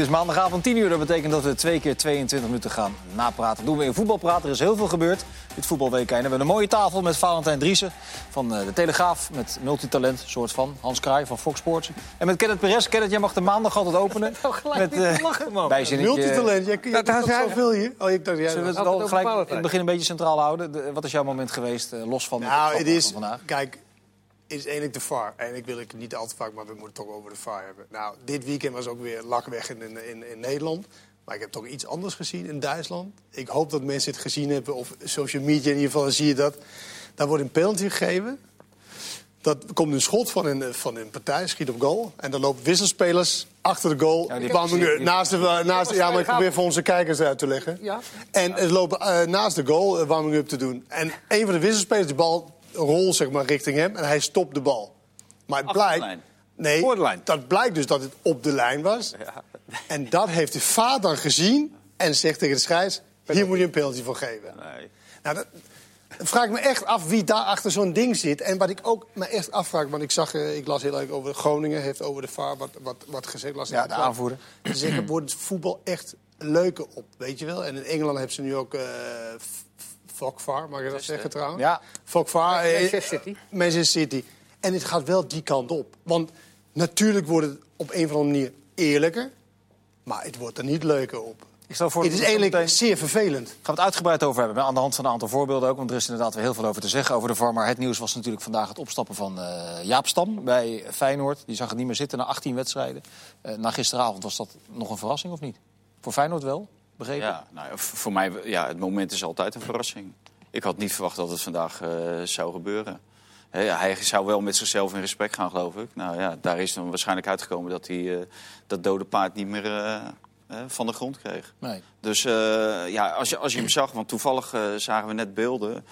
is maandagavond 10 uur. Dat betekent dat we twee keer 22 minuten gaan napraten. doen we in voetbalpraten. Er is heel veel gebeurd dit voetbalweekend. We hebben een mooie tafel met Valentijn Driessen van eh, de Telegraaf. Met multitalent, soort van. Hans Kraai van Fox Sports. En met Kenneth Perez. Kenneth, jij mag de maandag altijd openen. met uh, lachen, man. Multitalent, jij je dat zoveel hier. Oh, ik dacht, jij Zullen we het wel gelijk in het begin een beetje centraal houden? De, wat is jouw moment geweest, uh, los van nou, het is, van vandaag? Kijk, het is eigenlijk de VAR. En ik wil het niet al te vaak, maar we moeten het toch over de VAR hebben. Nou, dit weekend was ook weer lakweg in, in, in Nederland. Maar ik heb toch iets anders gezien in Duitsland. Ik hoop dat mensen het gezien hebben, of social media in ieder geval, dan zie je dat. Daar wordt een penalty gegeven. Dat komt een schot van een, van een partij, schiet op goal. En dan lopen wisselspelers achter de goal. Ja, naast de, naast, ja, maar ik probeer voor onze kijkers uit te leggen. Ja. En ze lopen uh, naast de goal uh, warming-up te doen. En een van de wisselspelers, de bal rol zeg maar, richting hem en hij stopt de bal. Maar het blijkt. Nee, dat blijkt dus dat het op de lijn was. Ja. En dat heeft de vader gezien en zegt tegen de scheids... hier moet je een penalty voor geven. Nee. Nou, dat, vraag ik me echt af wie daar achter zo'n ding zit. En wat ik ook me echt afvraag, want ik zag, eh, ik las heel erg over Groningen, heeft over de VAR wat, wat, wat gezegd. Las ja, de aanvoerder. Ze zeggen, wordt het voetbal echt leuker op, weet je wel. En in Engeland hebben ze nu ook uh, Fokvar, mag je dat zeggen trouwens? Ja. Fokvar. Eh, Manchester City. Manchester City. En het gaat wel die kant op. Want natuurlijk wordt het op een of andere manier eerlijker. Maar het wordt er niet leuker op. Ik stel voor het is eigenlijk zeer vervelend. Gaan we het uitgebreid over hebben. Aan de hand van een aantal voorbeelden ook. Want er is inderdaad weer heel veel over te zeggen over de VAR. Maar het nieuws was natuurlijk vandaag het opstappen van uh, Jaap Stam bij Feyenoord. Die zag het niet meer zitten na 18 wedstrijden. Uh, na gisteravond was dat nog een verrassing of niet? Voor Feyenoord wel? Begrepen? Ja, nou, voor mij, ja, het moment is altijd een verrassing. Ik had niet verwacht dat het vandaag uh, zou gebeuren. hij zou wel met zichzelf in respect gaan, geloof ik. Nou ja, daar is dan waarschijnlijk uitgekomen dat hij uh, dat dode paard niet meer uh, van de grond kreeg. Nee. Dus ja, als je, als je hem zag, want toevallig zagen we net beelden.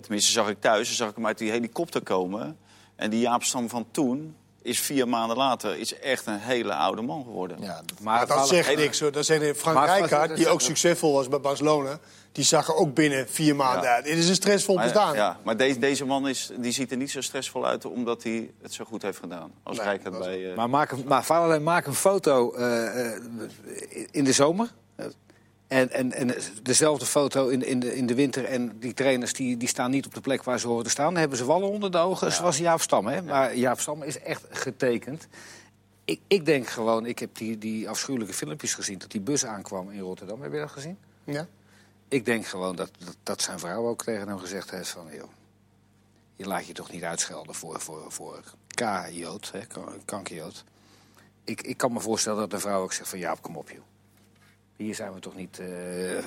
tenminste, zag ik thuis, zag ik hem uit die helikopter komen. En die Jaap Stam van toen, is vier maanden later is echt een hele oude man geworden. Ja, maar dat zegt niks hoor. Dat zegt Frank Rijkaard, die ook succesvol was bij Barcelona... die zag er ook binnen vier maanden uit. Het is een stressvol bestaan. Ja, maar deze, deze man is, die ziet er niet zo stressvol uit... omdat hij het zo goed heeft gedaan als nee, Rijkaard bij... Uh... Maar, maak een, maar maak een foto uh, in de zomer... En, en, en dezelfde foto in, in, de, in de winter. En die trainers die, die staan niet op de plek waar ze horen te staan. Dan hebben ze wallen onder de ogen, ja. zoals Jaap Stam. Hè? Maar Jaap Stam is echt getekend. Ik, ik denk gewoon, ik heb die, die afschuwelijke filmpjes gezien... dat die bus aankwam in Rotterdam. Heb je dat gezien? Ja. Ik denk gewoon dat, dat, dat zijn vrouw ook tegen hem gezegd heeft van... Joh, je laat je toch niet uitschelden voor, voor, voor K-jood, kankerjood. Ik, ik kan me voorstellen dat de vrouw ook zegt van... Jaap, kom op, joh. Hier zijn we toch niet uh,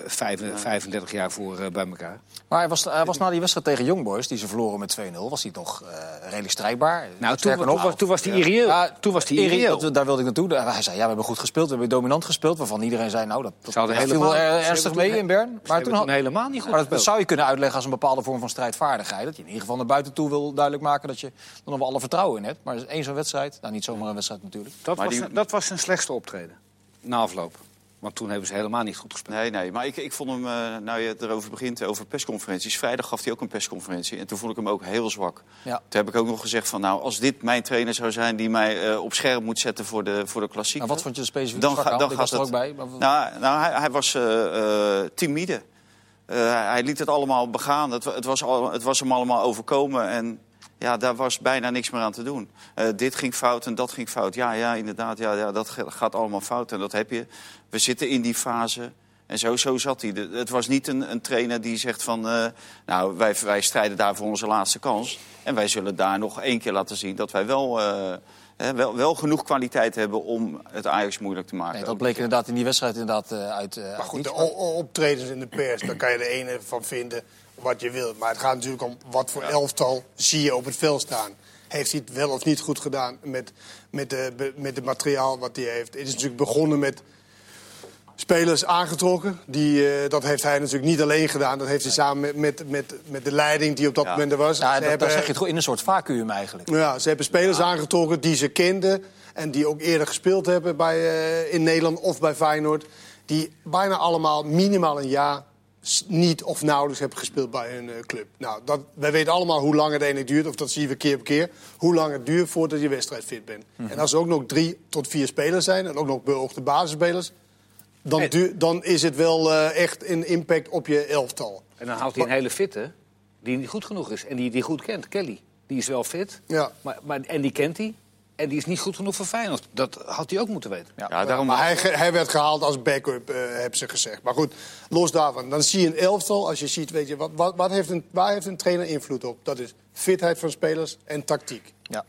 35, jaar voor uh, bij elkaar. Maar hij was, hij was na die wedstrijd tegen Young Boys, die ze verloren met 2-0, was hij toch uh, redelijk strijdbaar. Nou, toen, nog, was, toen was hij irreëel. Ja, toen was hij irreëel. daar wilde ik naartoe. Hij zei, ja, we hebben goed gespeeld, we hebben dominant gespeeld. Waarvan iedereen zei, nou, dat, dat viel helemaal, ernstig mee in Bern. Maar toen, had, helemaal niet goed maar dat zou je kunnen uitleggen als een bepaalde vorm van strijdvaardigheid. Dat je in ieder geval naar buiten toe wil duidelijk maken dat je er nog wel alle vertrouwen in hebt. Maar één zo'n wedstrijd, nou niet zomaar een wedstrijd natuurlijk. Dat, was, dat was zijn slechtste optreden, na afloop. Want toen hebben ze helemaal niet goed gespeeld. Nee, nee. Maar ik, ik vond hem, uh, nou je erover begint, over persconferenties. Vrijdag gaf hij ook een persconferentie. En toen vond ik hem ook heel zwak. Ja. Toen heb ik ook nog gezegd van, nou, als dit mijn trainer zou zijn... die mij uh, op scherm moet zetten voor de, voor de klassiek. wat vond je specifiek dan, ga, dan gaat er ook bij. Nou, nou hij, hij was uh, timide. hij liet het allemaal begaan. Het, het, was al, het was hem allemaal overkomen. En ja, daar was bijna niks meer aan te doen. Uh, dit ging fout en dat ging fout. Ja, ja inderdaad, ja, ja, dat gaat allemaal fout. En dat heb je. We zitten in die fase. En zo, zo zat hij. Het was niet een, een trainer die zegt van... Uh, nou, wij, wij strijden daar voor onze laatste kans. En wij zullen daar nog één keer laten zien dat wij wel... Uh, wel, wel, genoeg kwaliteit hebben om het Ajax moeilijk te maken. Nee, dat bleek inderdaad in die wedstrijd inderdaad uit. maar goed, de optredens in de pers, daar kan je de ene van vinden wat je wilt. Maar het gaat natuurlijk om wat voor elftal zie je op het veld staan. Heeft hij het wel of niet goed gedaan met, met, de, met het materiaal wat hij heeft? Het is natuurlijk begonnen met spelers aangetrokken. Die, uh, dat heeft hij natuurlijk niet alleen gedaan. Dat heeft hij samen met, met, met, met de leiding die op dat moment er was. Ja, dat, hebben, zeg je het in een soort vacuüm eigenlijk. Ja, ze hebben spelers aangetrokken die ze kenden. En die ook eerder gespeeld hebben bij, uh, in Nederland of bij Feyenoord. Die bijna allemaal minimaal een jaar niet of nauwelijks hebben gespeeld bij hun eh, club. Nou, dat, wij weten allemaal hoe lang het eigenlijk duurt, of dat zie je keer op keer, hoe lang het duurt voordat je wedstrijdfit bent. En als er ook nog drie tot vier spelers zijn, en ook nog beoogde basisspelers, dan, duur- dan is het wel eh, echt een impact op je elftal. En dan haalt hij een hele fitte, die niet goed genoeg is. En die die goed kent, Kelly. Die is wel fit, Ja. maar, maar, en die kent hij. En die is niet goed genoeg voor Feyenoord. Dat had hij ook moeten weten. Ja, daarom Maar hij, hij werd gehaald als backup, eh hebben ze gezegd. Maar goed, los daarvan. Dan zie je een elftal. Als je ziet, weet je, wat, wat, wat heeft een, waar heeft een trainer invloed op? Dat is fitheid van spelers en tactiek. Ja.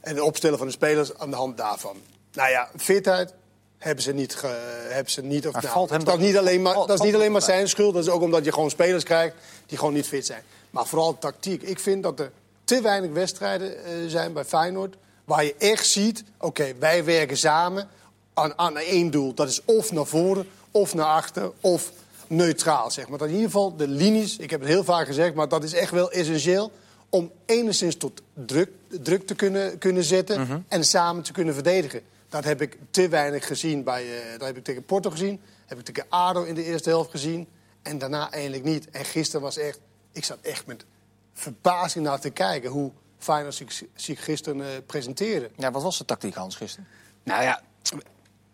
En het opstellen van de spelers aan de hand daarvan. Nou ja, fitheid hebben ze niet. Ge, hebben ze niet of, Maar nou, valt hem dat, niet alleen maar, valt- dat is niet alleen maar zijn schuld. Dat is ook omdat je gewoon spelers krijgt die gewoon niet fit zijn. Maar vooral tactiek. Ik vind dat er te weinig wedstrijden eh, zijn bij Feyenoord. Waar je echt ziet, oké, wij werken samen aan, aan één doel. Dat is of naar voren, of naar achter, of neutraal. Zeg maar. Dat in ieder geval de linies, ik heb het heel vaak gezegd... maar dat is echt wel essentieel om enigszins tot druk, druk te kunnen, kunnen zetten... Mhm. en samen te kunnen verdedigen. Dat heb ik te weinig gezien. Bij, eh, dat heb ik tegen Porto gezien. heb ik tegen ADO in de eerste helft gezien. En daarna eigenlijk niet. En gisteren was echt... Ik zat echt met verbazing naar te kijken... hoe Feyenoord zich, zich gisteren eh, presenteerde. ja, wat was de tactiek, Hans, gisteren? Nou ja,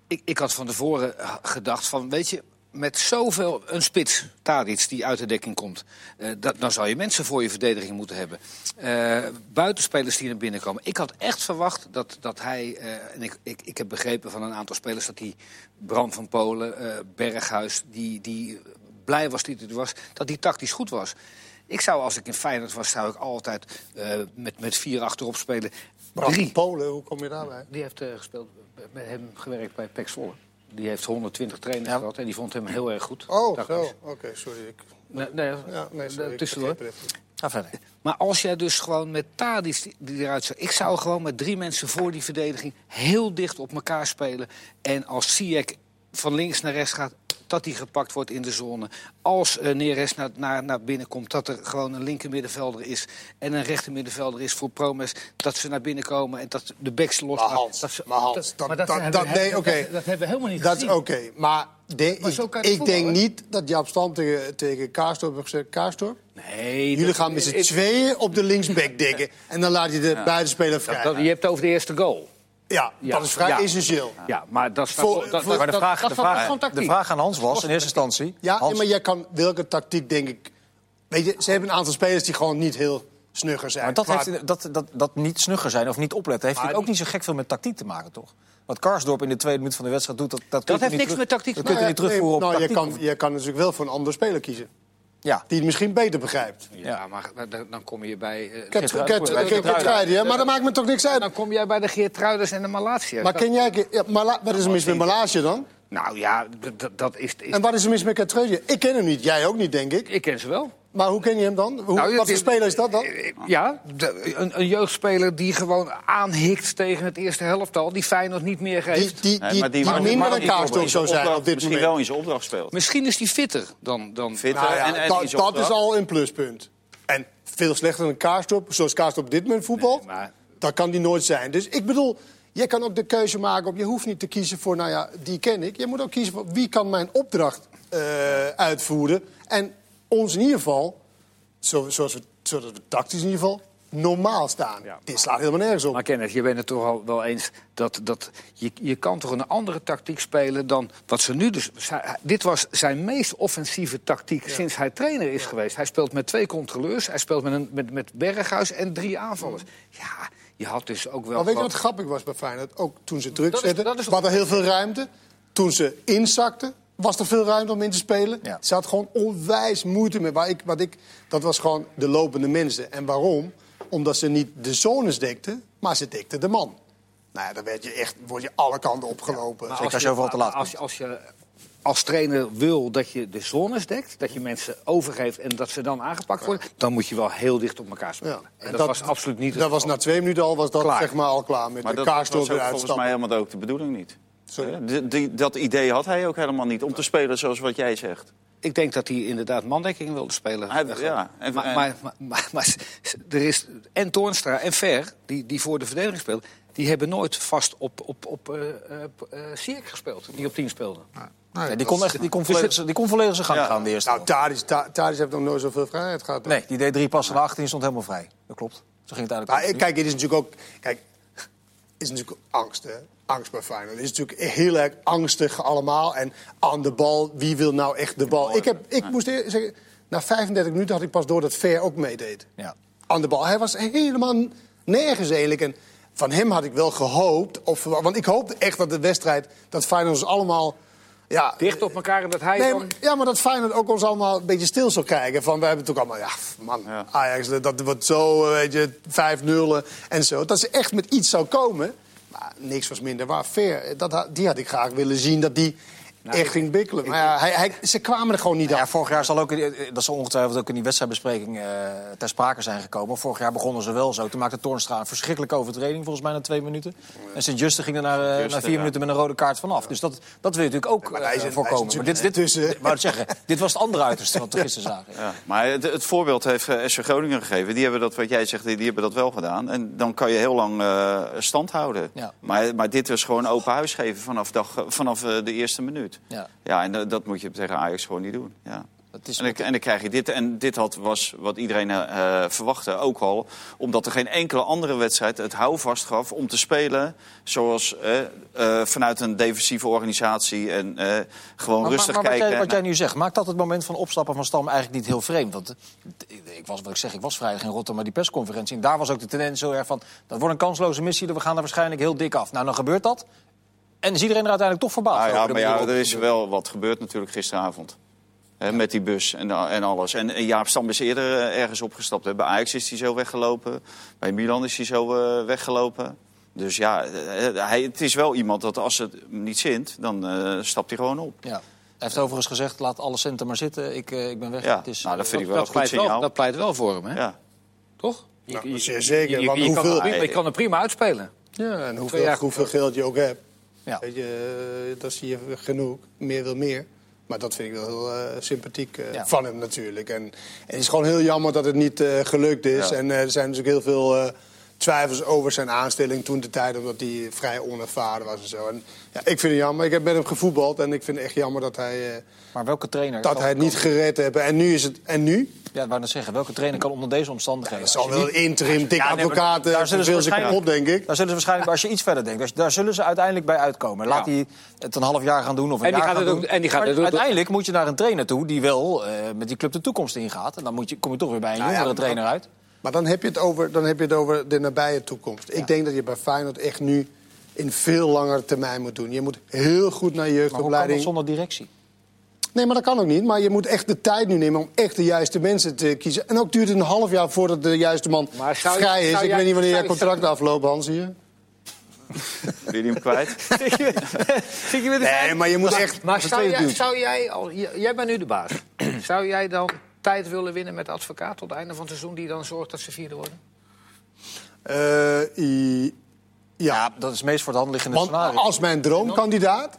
ik, ik had van tevoren eh, gedacht van, weet je... Met zoveel, een spits, Tadic, die uit de dekking komt... eh, dat, dan zou je mensen voor je verdediging moeten hebben. Eh, buitenspelers die naar binnen komen. Ik had echt verwacht dat, dat hij... eh, en ik, ik, ik heb begrepen van een aantal spelers dat die... Brand van Polen, eh, Berghuis, die, die blij was dat hij er was... dat die tactisch goed was. Ik zou, als ik in Feyenoord was, zou ik altijd eh, met, met vier achterop spelen. Drie. Polen, hoe kom je daarbij? Die heeft eh, gespeeld, met hem gewerkt bij PEC Zwolle. Die heeft 120 trainers Ja. gehad en die vond hem heel erg goed. Oh, zo. Oké, sorry. Ik, Nee, nee, ja, nee, sorry. tussendoor. Ga verder. Maar als jij dus gewoon met Tadic die- die eruit zou... Ik zou gewoon met drie mensen voor die verdediging heel dicht op elkaar spelen. En als Ziyech van links naar rechts gaat, dat hij gepakt wordt in de zone. Als uh, Neres naar, naar, naar binnen komt, dat er gewoon een linker middenvelder is... en een rechter middenvelder is voor Promes, dat ze naar binnen komen... en dat de backs los Maar Hans, dat ze- maar Hans, dat- nee, oké. dat- dat hebben we helemaal niet Dat is gezien. oké. Maar, de- Maar zo ik, denk niet dat Jaap Stam tegen, tegen Kaarstorp heeft gezegd... Kaarstorp, Nee, jullie dat- gaan met z'n tweeën op de linksback dikken. En dan laat je de buitenspeler vrij. dat- Je hebt het over de eerste goal. Ja, Ja, dat is vrij ja. essentieel. Ja, maar dat Voor- dat- dat- voor- Maar de dat- vraag, dat de, vraag, de vraag aan Hans was in eerste instantie... Ja, Hans, maar jij kan welke tactiek, denk ik... Weet je, ze hebben een aantal spelers die gewoon niet heel snugger zijn. maar dat, heeft, dat, dat, dat niet snugger zijn of niet opletten... heeft Maar ook niet zo gek veel met tactiek te maken, toch? Wat Karsdorp in de tweede minuut van de wedstrijd doet... dat, dat, je heeft niet niks terug- met tactiek Dat te kun je niet ja, nee, terugvoeren op nou, je kan, je kan natuurlijk wel voor een andere speler kiezen. Ja, Die het misschien beter begrijpt. Ja, maar dan, kom je bij... eh, ja, maar dat maakt me toch niks uit. dan kom jij bij de Geertruiders en de Malatia. Maar ken jij... Ja, Mala- wat is er mis met Malasia dan? Nou ja, dat is... is En wat is er mis met Katreuze? Ik ken hem niet, jij ook niet, denk ik. ik ken ze wel. Maar hoe ken je hem dan? Hoe, Nou, wat voor speler is dat dan? Ja, de- een, een jeugdspeler die gewoon aanhikt tegen het eerste helftal... die Feyenoord niet meer Die, geeft. die, Nee, die, maar die, die- minder Kaarstof in zou zijn op dit Misschien moment. wel in zijn opdracht speelt. Misschien is die fitter dan... dan Fitter Nou ja, en, en dat, is al een pluspunt. En veel slechter dan Kaarstop, zoals Kaarstop op dit moment voetbalt. Nee, maar- Dat kan die nooit zijn. Dus ik bedoel, jij kan ook de keuze maken op... je hoeft niet te kiezen voor, nou ja, die ken ik. Je moet ook kiezen voor wie kan mijn opdracht eh, uitvoeren. En ons in ieder geval, zo, zoals we, zodat we tactisch in ieder geval... normaal staan. Ja, Dit slaat helemaal nergens op. Maar Kenneth, je bent het toch al wel eens dat, dat je, je kan toch een andere tactiek spelen dan wat ze nu dus. Dit was zijn meest offensieve tactiek sinds hij trainer is geweest. Hij speelt met twee controleurs, hij speelt met, een, met, met Berghuis en drie aanvallers. Ja, je had dus ook wel. Maar weet je wat grappig was bij Feyenoord? Ook toen ze druk zetten, was er heel veel ruimte. Toen ze inzakten, was er veel ruimte om in te spelen. Ja. Ze had gewoon onwijs moeite met. Waar ik, wat ik, dat was gewoon de lopende mensen. En waarom? Omdat ze niet de zones dekten, maar ze dekten de man. Nou ja, dan werd je echt, word je alle kanten opgelopen. Maar Zeker als je overal te laat als, je- als je als trainer wil dat je de zones dekt, dat je mensen overgeeft en dat ze dan aangepakt worden, dan moet je wel heel dicht op elkaar spelen. Ja. En dat, was absoluut niet. het Dat was geval. na twee minuten al, was dat Klaar. zeg maar al klaar met Maar de dat was volgens mij helemaal ook de bedoeling niet. Sorry? Hè? Die- die- dat idee had hij ook helemaal niet. Om te spelen zoals wat jij zegt. Ik denk dat hij inderdaad mandekking wilde spelen. Hij- Eh, ja, en- maar, en- maar, maar, maar, maar er is en Toornstra en Ver, die, die voor de verdediging speelt, die hebben nooit vast op, op, op eh eh, eh, Sierk gespeeld, die op 10 speelde. Nou, Ja, die, kon echt, die, kon volledig, die kon volledig zijn gang Ja. gaan de eerste. Nou, Tadic heeft nog nooit zoveel vrijheid gehad. nee, die deed drie passen naar achter en stond helemaal vrij. Dat klopt. Zo ging het Maar eigenlijk. eh, kijk, het is natuurlijk ook... Kijk, is natuurlijk angst, hè? Angst bij Feyenoord. Het is natuurlijk heel erg angstig allemaal. En aan de bal, wie wil nou echt de bal? Ik, heb, ik moest zeggen, na 35 minuten had ik pas door dat Ver ook meedeed. Ja. Aan de bal. Hij was helemaal nergens eigenlijk. En van hem had ik wel gehoopt, of, want ik hoopte echt dat de wedstrijd... dat Feyenoord allemaal... Ja, Dicht op elkaar en dat hij Nee, dan... ja, maar dat Feyenoord ook ons allemaal een beetje stil zou kijken. Van, we hebben ook allemaal, ja, man, Ja. Ajax, dat, wordt zo, eh, weet je, 5-0 en zo. Dat ze echt met iets zou komen. Maar niks was minder waar. Fair, dat, die had ik graag willen zien, dat die echt ging bikkelen. Maar ja, hij, hij, ze kwamen er gewoon niet Nou Ja, af. vorig jaar zal ook, eh, dat zal ongetwijfeld ook in die wedstrijdbespreking eh, ter sprake zijn gekomen. Vorig jaar begonnen ze wel zo. Toen maakte Toornstra een verschrikkelijke overtreding, volgens mij na twee minuten. En Sint-Juste ging er na, eh, Juste, na vier ja. minuten met een rode kaart vanaf. Dus dat, dat wil je natuurlijk ook Maar hij is een- voorkomen. hij Maar is dit, dit, tussen- ik zeggen, dit was het andere uiterste wat we gisteren zagen. Ja, maar het, het voorbeeld heeft SC Groningen gegeven. Die hebben dat, wat jij zegt, die, die hebben dat wel gedaan. En dan kan je heel lang eh, stand houden. Ja. Maar, maar dit was gewoon open huis geven vanaf, dag, vanaf de eerste minuut. Ja. Ja, en dat- moet je tegen Ajax gewoon niet doen. Ja. Dat is En, dan, en dan krijg je dit. En dit had, was wat iedereen eh, verwachtte ook al. Omdat er geen enkele andere wedstrijd het houvast gaf om te spelen. Zoals eh, vanuit een defensieve organisatie. En gewoon Maar, rustig maar, maar wat, kijken. jij, wat jij nu zegt, maakt dat het moment van opstappen van Stam eigenlijk niet heel vreemd? Want ik was, wat ik zeg, ik was vrijdag in Rotterdam, maar die persconferentie. En daar was ook de tendens heel erg van, dat wordt een kansloze missie, we gaan er waarschijnlijk heel dik af. Nou, dan gebeurt dat. En is iedereen er uiteindelijk toch verbaasd Ah, ja, over maar ja, er is wel wat gebeurd natuurlijk gisteravond. Hè, met die bus en, en alles. En, en Jaap Stam is eerder eh, ergens opgestapt. Hè. Bij Ajax is hij zo weggelopen. Bij Milan is hij zo eh, weggelopen. Dus ja, eh, hij, het is wel iemand dat als het hem niet zint, dan eh, stapt hij gewoon op. Ja. Hij heeft overigens gezegd, laat alle centen maar zitten, ik, eh, ik ben weg. Ja, Het is, nou, dat vind ik wel een dat, goed pleit wel, signaal. dat pleit wel voor hem, hè? Ja. Toch? Je, Nou, zeker, Je, want je, je kan, hoeveel- prima- je kan er prima uitspelen. Ja, en hoeveel, hoeveel geld je ook hebt. Ja. Weet je, eh, dat zie je genoeg. Meer wil meer. Maar dat vind ik wel heel eh, sympathiek eh, Ja. van hem natuurlijk. En, en het is gewoon heel jammer dat het niet gelukt is. Ja. En er zijn natuurlijk heel veel twijfels over zijn aanstelling toen de tijd. Omdat hij vrij onervaren was en zo. En, ja, ik vind het jammer. Ik heb met hem gevoetbald. En ik vind het echt jammer dat hij, eh, Maar welke trainer... dat hij het niet gered heeft. En nu is het... En nu? Ja, wou net zeggen, welke trainer kan onder deze omstandigheden... Dat als zal wel niet- interim, dik Ja, nee, maar advocaat, eh, daar zullen ze waarschijnlijk- kapot, denk ik. Daar zullen ze waarschijnlijk, als je iets verder denkt, als- daar zullen ze uiteindelijk bij uitkomen. Laat Ja. hij het een half jaar gaan doen of een En die jaar gaat gaan het ook- doen. en die gaat Maar het ook- uiteindelijk moet je naar een trainer toe die wel eh, met die club de toekomst ingaat. En dan moet je, kom je toch weer bij een Nou ja, jongere trainer uit. Maar dan heb je het over, dan heb je het over de nabije toekomst. Ik denk dat je bij Feyenoord echt nu in veel langere termijn moet doen. Je moet heel goed naar je Maar hoe kan dat jeugdopleiding. zonder directie? Nee, maar dat kan ook niet. Maar je moet echt de tijd nu nemen om echt de juiste mensen te kiezen. En ook duurt het een half jaar voordat de juiste man Maar zou vrij is. zou Ik jij- weet niet wanneer jij je- contract afloopt, Hans hier. Wil je hem kwijt? Zit je met de Nee, maar je moet echt... Maar zou jij, zou jij, al, jij bent nu de baas. zou jij dan tijd willen winnen met de advocaat tot het einde van het seizoen... die dan zorgt dat ze vierde worden? Eh, i- ja. Ja, dat is het meest voor de hand liggende Want scenario. als mijn droomkandidaat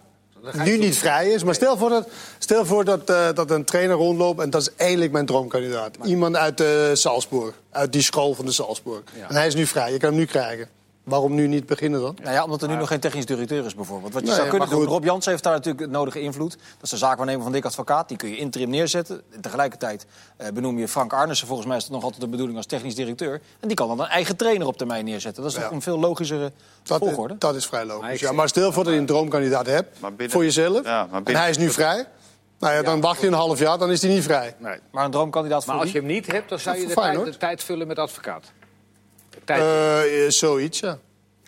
nu niet vrij is... Maar stel voor dat, stel voor dat, eh, dat een trainer rondloopt... en dat is eigenlijk mijn droomkandidaat. Iemand uit eh, Salzburg. Uit die school van de Salzburg. Ja. En hij is nu vrij. Je kan hem nu krijgen. Waarom nu niet beginnen dan? Nou ja, omdat er nu nog geen technisch directeur is bijvoorbeeld. Wat je Nee, zou kunnen maar doen. Rob Jansen heeft daar natuurlijk de nodige invloed. Dat is de zaakwaarnemer van Dick Advocaat. Die kun je interim neerzetten. En tegelijkertijd eh, benoem je Frank Arnissen. Volgens mij is dat nog altijd de bedoeling als technisch directeur. En die kan dan een eigen trainer op termijn neerzetten. Dat is Ja. toch een veel logischere Dat, is, volgorde. dat is vrij Maar logisch. ik Ja, maar stel voor dat je een droomkandidaat hebt Maar binnen- voor jezelf. Ja, maar en hij is nu vrij. Nou ja, dan wacht je een half jaar, dan is hij niet vrij. Nee. Maar een droomkandidaat voor Maar als je hem niet hebt, dan zou je tijd, de tijd vullen met advocaat. Tijd. Eh, eh, zoiets, ja.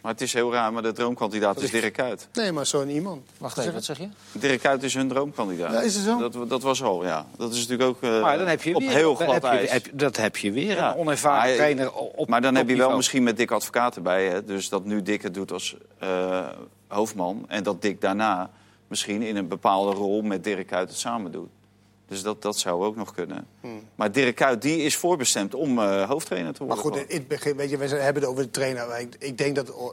Maar het is heel raar, maar de droomkandidaat is Dirk Kuyt. Nee, maar zo'n iemand. Wacht even, wat zeg je? Dirk Kuyt is hun droomkandidaat. Ja, is het zo? Dat, dat was al, ja. Dat is natuurlijk ook eh, maar dan heb je op weer, heel dan glad heb je, ijs. heb je- dat heb je weer, Ja. een onervaren Maar, trainer op maar dan heb je wel misschien met Dick Advocaat erbij. Hè? Dus dat nu Dick het doet als eh, hoofdman. En dat Dick daarna misschien in een bepaalde rol met Dirk Kuyt het samen doet. Dus dat, dat zou ook nog kunnen. Maar Dirk Kuyt die is voorbestemd om eh, hoofdtrainer te Maar worden. goed, in het begin, weet je, we hebben het over de trainer. Maar ik, ik denk dat... oh,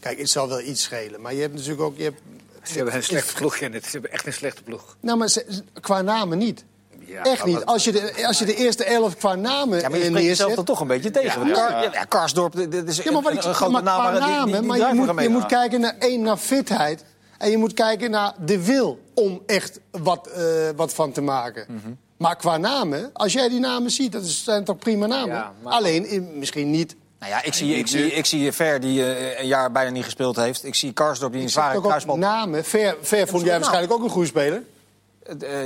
Kijk, het zal wel iets schelen. Maar je hebt natuurlijk ook... Je hebt, Ze hebben een slechte ploeg in het. Ze hebben echt een slechte ploeg. nou, maar ze- qua namen niet. Ja, Echt maar niet. Als je, de, als je de eerste elf qua namen Ja, maar je eh, spreekt jezelf neerzet... dan toch een beetje tegen. Ja. Kar- ja, Karsdorp, dit is Ja, maar, wat een, ik, een grote maar, naam. qua maar die- die- namen, die maar je moet, je moet kijken naar één, naar fitheid. En je moet kijken naar de wil om echt wat, eh, wat van te maken. Mhm. Maar qua namen, als jij die namen ziet, dat zijn toch prima namen. Ja, maar- Alleen in- misschien niet. Nou ja, ik zie, ik, zie, ik zie Ver die eh, een jaar bijna niet gespeeld heeft. Ik zie Karsdorp die een zware kruisband... namen. Ver, ver vond jij waarschijnlijk ook een goede speler.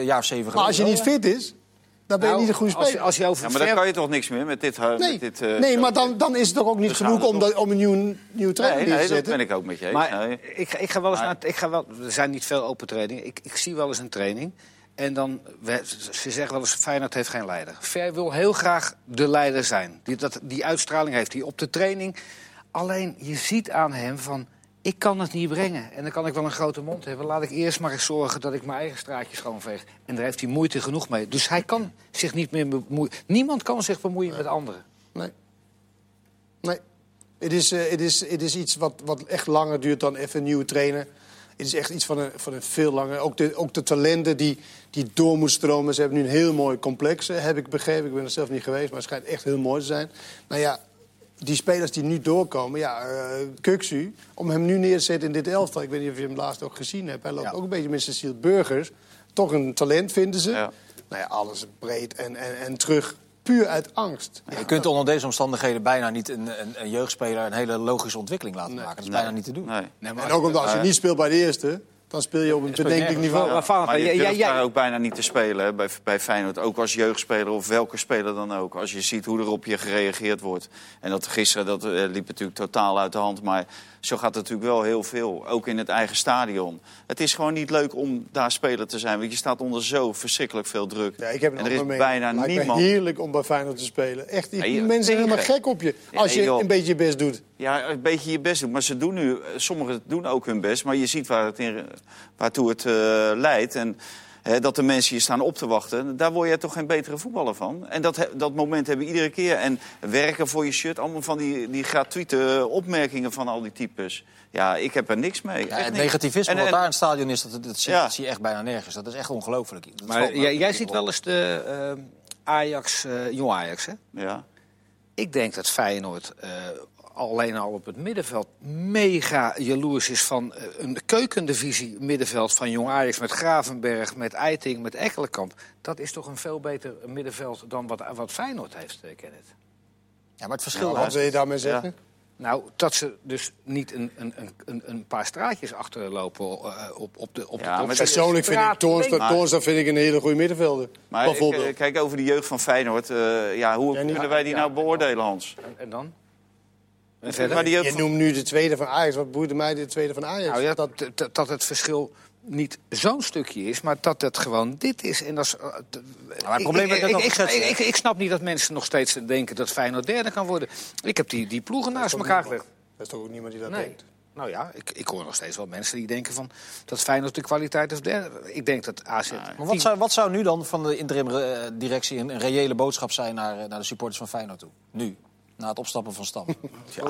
jaar of zeven Maar als je niet fit is, dan ben je Nou, niet een goede speler. als je over Ja, maar dan ver- kan je toch niks meer met dit... eh, nee, met dit eh, nee maar dan, dan is het toch ook niet Dus genoeg om, toch- om een nieuw, nieuw trainer Nee, neer nee, te dat zetten. ben ik ook met je eens. Maar Nee. ik, ik ga wel eens Maar- naar... Ik ga wel, er zijn niet veel open trainingen. Ik, ik zie wel eens een training. En dan, ze zeggen wel eens, Feyenoord heeft geen leider. Ver wil heel graag de leider zijn. Die, dat, die uitstraling heeft hij op de training. Alleen, je ziet aan hem van... Ik kan het niet brengen. En dan kan ik wel een grote mond hebben. Laat ik eerst maar eens zorgen dat ik mijn eigen straatje schoonveeg. En daar heeft hij moeite genoeg mee. Dus hij kan zich niet meer bemoeien. Niemand kan zich bemoeien met anderen. Nee. Nee. Het is, eh, het is, het is iets wat, wat echt langer duurt dan even een nieuwe trainer. Het is echt iets van een, van een veel langer. Ook de, ook de talenten die, die door moeten stromen. Ze hebben nu een heel mooi complex, eh, heb ik begrepen. Ik ben er zelf niet geweest, maar het schijnt echt heel mooi te zijn. Nou ja, die spelers die nu doorkomen, ja, eh Kuksu, om hem nu neer te zetten in dit elftal. Ik weet niet of je hem laatst ook gezien hebt. Hij loopt Ja. ook een beetje met Cecile Burgers. Toch een talent vinden ze. Ja. Nou ja, alles breed en, en, en terug. Puur uit angst. Je kunt onder deze omstandigheden bijna niet een, een, een jeugdspeler een hele logische ontwikkeling laten maken. Dat is bijna niet te doen. Nee, maar En ook omdat als je niet speelt bij de eerste, dan speel je op een bedenkelijk niveau. Maar Valentijn, Maar je jij- durft jij- daar ook bijna niet te spelen hè, bij, bij Feyenoord. Ook als jeugdspeler of welke speler dan ook. Als je ziet hoe er op je gereageerd wordt. En dat gisteren dat, eh, liep natuurlijk totaal uit de hand. Maar zo gaat het natuurlijk wel heel veel. Ook in het eigen stadion. Het is gewoon niet leuk om daar speler te zijn. Want je staat onder zo verschrikkelijk veel druk. Ja, ik heb een en er is mening. bijna Lijkt niemand... heerlijk om bij Feyenoord te spelen. Echt, die Ja, mensen zijn helemaal gek op je. Als je een beetje je best doet. Ja, een beetje je best doen. Maar ze doen nu, sommigen doen ook hun best. Maar je ziet waar het in, waartoe het eh, leidt. En hè, dat de mensen je staan op te wachten. Daar word je toch geen betere voetballer van. En dat, dat moment hebben we iedere keer. En werken voor je shirt. Allemaal van die, die gratuite opmerkingen van al die types. Ja, ik heb er niks mee. Ja, het niks. negativisme En- wat en- daar in het stadion is, dat, dat, Ja. dat zie je echt bijna nergens. Dat is echt ongelooflijk. Maar jij, ziet wel eens de eh, Ajax, eh jong Ajax, hè? Ja. Ik denk dat Feyenoord eh, alleen al op het middenveld mega jaloers is van eh, een keukendivisie middenveld van Jong Ajax met Gravenberg, met Eiting, met Ekkelenkamp. Dat is toch een veel beter middenveld dan wat, wat Feyenoord heeft, eh, Kenneth. Ja, maar het verschil Wat wil je daarmee zeggen? Nou, dat ze dus niet een, een, een, een paar straatjes achterlopen eh, op, op de op Ja, de Persoonlijk vind ik Toornstra vind ik een hele goede middenvelder. Maar bijvoorbeeld. kijk over de jeugd van Feyenoord. eh, ja, hoe Ja, kunnen wij die ja, nou en beoordelen, Hans? En, en dan? En Maar verder? je noemt nu de tweede van Ajax. Wat boeit mij de tweede van Ajax? Nou ja, dat, dat, dat het verschil niet zo'n stukje is, maar dat het gewoon dit is. En dat is eh, d- het probleem ik, ik, ik, ik, ik snap niet dat mensen nog steeds denken dat Feyenoord derde kan worden. Ik heb die, die ploegen naast elkaar gelegd. Dat is toch ook niemand die dat Nee. denkt? Nou ja, ik, ik hoor nog steeds wel mensen die denken van dat Feyenoord de kwaliteit is derde. Ik denk dat AZ... Maar wat zou, wat zou nu dan van de interim-directie een, een reële boodschap zijn naar, eh, naar de supporters van Feyenoord toe? Nu, na het opstappen van Stam.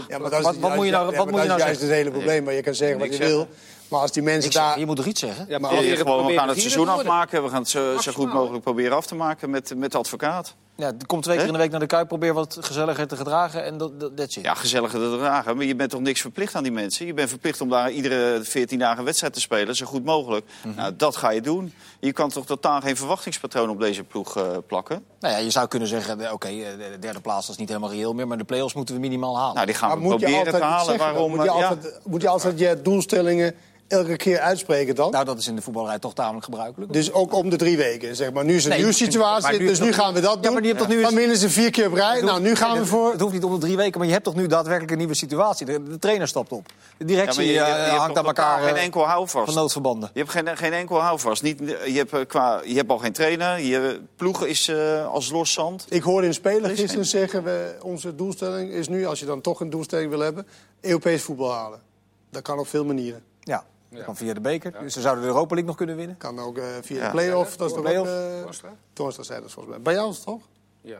Ja, maar dat is, Wat- wat moet je nou- ja, wat moet je dat nou is juist het hele probleem. Maar je kan zeggen wat je wil. Maar als die mensen zeg, daar... je moet toch iets zeggen? Ja, maar Ja, proberen- gewoon, we gaan het seizoen afmaken. We gaan het zo, zo goed mogelijk proberen af te maken met, met de advocaat. Ja, kom twee keer in de week naar de Kuip, probeer wat gezelliger te gedragen en dat dat that's it. Ja, gezellige te dragen. Maar je bent toch niks verplicht aan die mensen? Je bent verplicht om daar iedere 14 dagen een wedstrijd te spelen, zo goed mogelijk. Mhm. Nou, dat ga je doen. Je kan toch totaal geen verwachtingspatroon op deze ploeg eh, plakken? Nou ja, je zou kunnen zeggen, eh, oké, eh, de derde plaats is niet helemaal reëel meer, maar de play-offs moeten we minimaal halen. Nou, die gaan Maar we proberen te halen. Waarom? Moet je, ja. altijd, moet je altijd je doelstellingen elke keer uitspreken dan? Nou, dat is in de voetballerij toch tamelijk gebruikelijk. Dus ook om de drie weken. Zeg maar. Nu is een Nee, nieuwe situatie, nu- dus nu gaan we dat doen. maar die hebt toch nu Dan winnen ze vier keer op rij. Nou, hoeft- nu gaan nee, we het- voor... Het hoeft niet om de drie weken, maar je hebt toch nu daadwerkelijk een nieuwe situatie. De, de trainer stapt op. De Ja, directie je, je, je eh, hangt aan elkaar geen eh, enkel houvast. van noodverbanden. Je hebt geen, geen enkel houvast. Niet, je, hebt, eh, qua, je hebt al geen trainer. Je ploeg is eh, als los zand. Ik hoorde een speler is gisteren zeggen... We, onze doelstelling is nu, als je dan toch een doelstelling wil hebben... Europees voetbal halen. Dat kan op veel manieren. Ja, dat kan via de beker. Dus ze zouden de Europa League nog kunnen winnen. Kan ook eh, via Ja. de play-off. Dat is toch ook... Play-off. eh, zei dat volgens mij. Bij jou is het toch? Ja.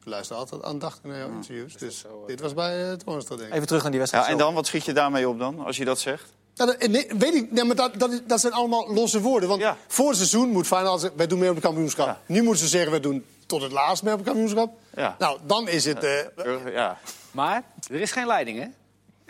Ik luister altijd aandachtig naar jouw interviews. Dus dit was bij uh, Toornstra, denk ik. Even terug naar die wedstrijd. Ja, en dan, wat schiet je daarmee op dan, als je dat zegt? Nou, dat, nee, weet ik, nee, maar dat, dat, zijn allemaal losse woorden. Want Ja. voor het seizoen moet Feyenoord zeggen... wij doen mee op het kampioenschap. Ja. Nu moeten ze zeggen, wij doen tot het laatst mee op het kampioenschap. Ja. Nou, dan is het... eh, Eh, Ja. Maar er is geen leiding, hè?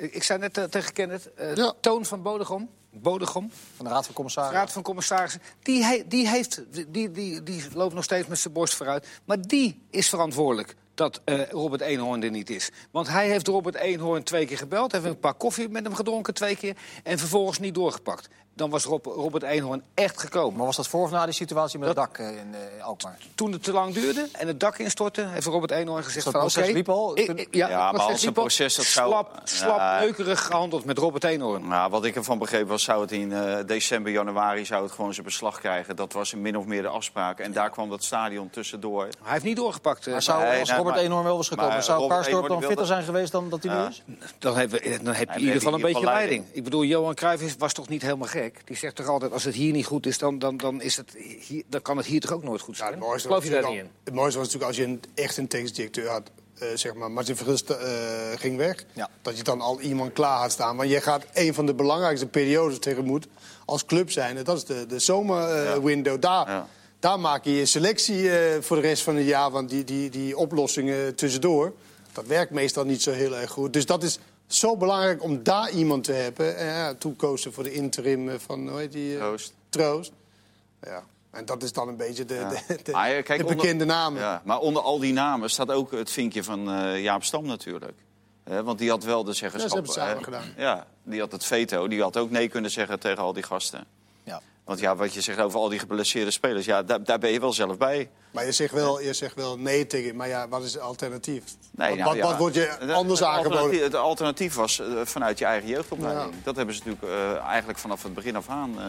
Ik, zei net eh, tegen Kenneth, eh, Ja. Toon van Bodegom, Bodegom, Van de Raad van Commissarissen. Raad van Commissarissen, die, die, heeft, die, die, die loopt nog steeds met zijn borst vooruit. Maar die is verantwoordelijk dat eh, Robert Eenhoorn er niet is. Want hij heeft Robert Eenhoorn twee keer gebeld, heeft een paar koffie met hem gedronken twee keer... en vervolgens niet doorgepakt. Dan was Rob- Robert Eenhoorn echt gekomen. Maar was dat voor of na die situatie met het dak eh, in eh, Alkmaar? Toen het te lang duurde en het dak instortte, heeft Robert Eenhoorn gezegd Dat van proces liep al? ik- Toen- ik- Ja, het maar als liep een al. proces dat zou- Slap, slap Ja. neukerig gehandeld met Robert Eenhoorn. Nou, wat ik ervan begreep was, zou het in eh, december, januari zou het gewoon zijn beslag krijgen. Dat was min of meer de afspraak. En daar kwam dat stadion tussendoor. Hij heeft niet doorgepakt. Maar zou, Nee, als nee, Robert Eenhoorn wel was gekomen, maar zou Robert Karsdorp Eenhoorn dan fitter zijn geweest dan dat hij Ja. nu is? Dan heb, je- dan heb je in ieder geval een beetje leiding. Ik bedoel, Johan Cruijff was toch niet helemaal gek? Die zegt toch altijd, als het hier niet goed is, dan, dan, dan, is het hier, dan kan het hier toch ook nooit goed Ja, zijn? het mooiste Geloof was je daar natuurlijk niet in? Het mooiste was natuurlijk als je een, echt een tekstdirecteur had. eh, zeg maar, Martin Vergust eh, ging weg. Ja. Dat je dan al iemand klaar had staan. Want je gaat een van de belangrijkste periodes tegemoet als club zijn. En dat is de, de zomerwindow. Daar, Ja. daar maak je je selectie eh, voor de rest van het jaar. Want die, die, die oplossingen tussendoor, dat werkt meestal niet zo heel erg goed. Dus dat is zo belangrijk om daar iemand te hebben. En ja, toen koos ze voor de interim eh, van, hoe heet die? eh, Troost. Troost. Ja. En dat is dan een beetje de, Ja. de, eh, kijk, de onder- bekende namen. Ja, maar onder al die namen staat ook het vinkje van eh, Jaap Stam natuurlijk. Eh, want die had wel de zeggenschap. Ja, ze hebben het samen eh, gedaan. Ja, die had het veto. Die had ook nee kunnen zeggen tegen al die gasten. Want ja, wat je zegt over al die geblesseerde spelers, ja, daar, daar ben je wel zelf bij. Maar je zegt, wel, je zegt wel nee tegen. Maar ja, wat is het alternatief? Nee, wat, nou wat, ja, wat wordt je anders het aangeboden? alternatief- Het alternatief was eh, vanuit je eigen jeugdopleiding. Ja. Dat hebben ze natuurlijk eh, eigenlijk vanaf het begin af aan eh,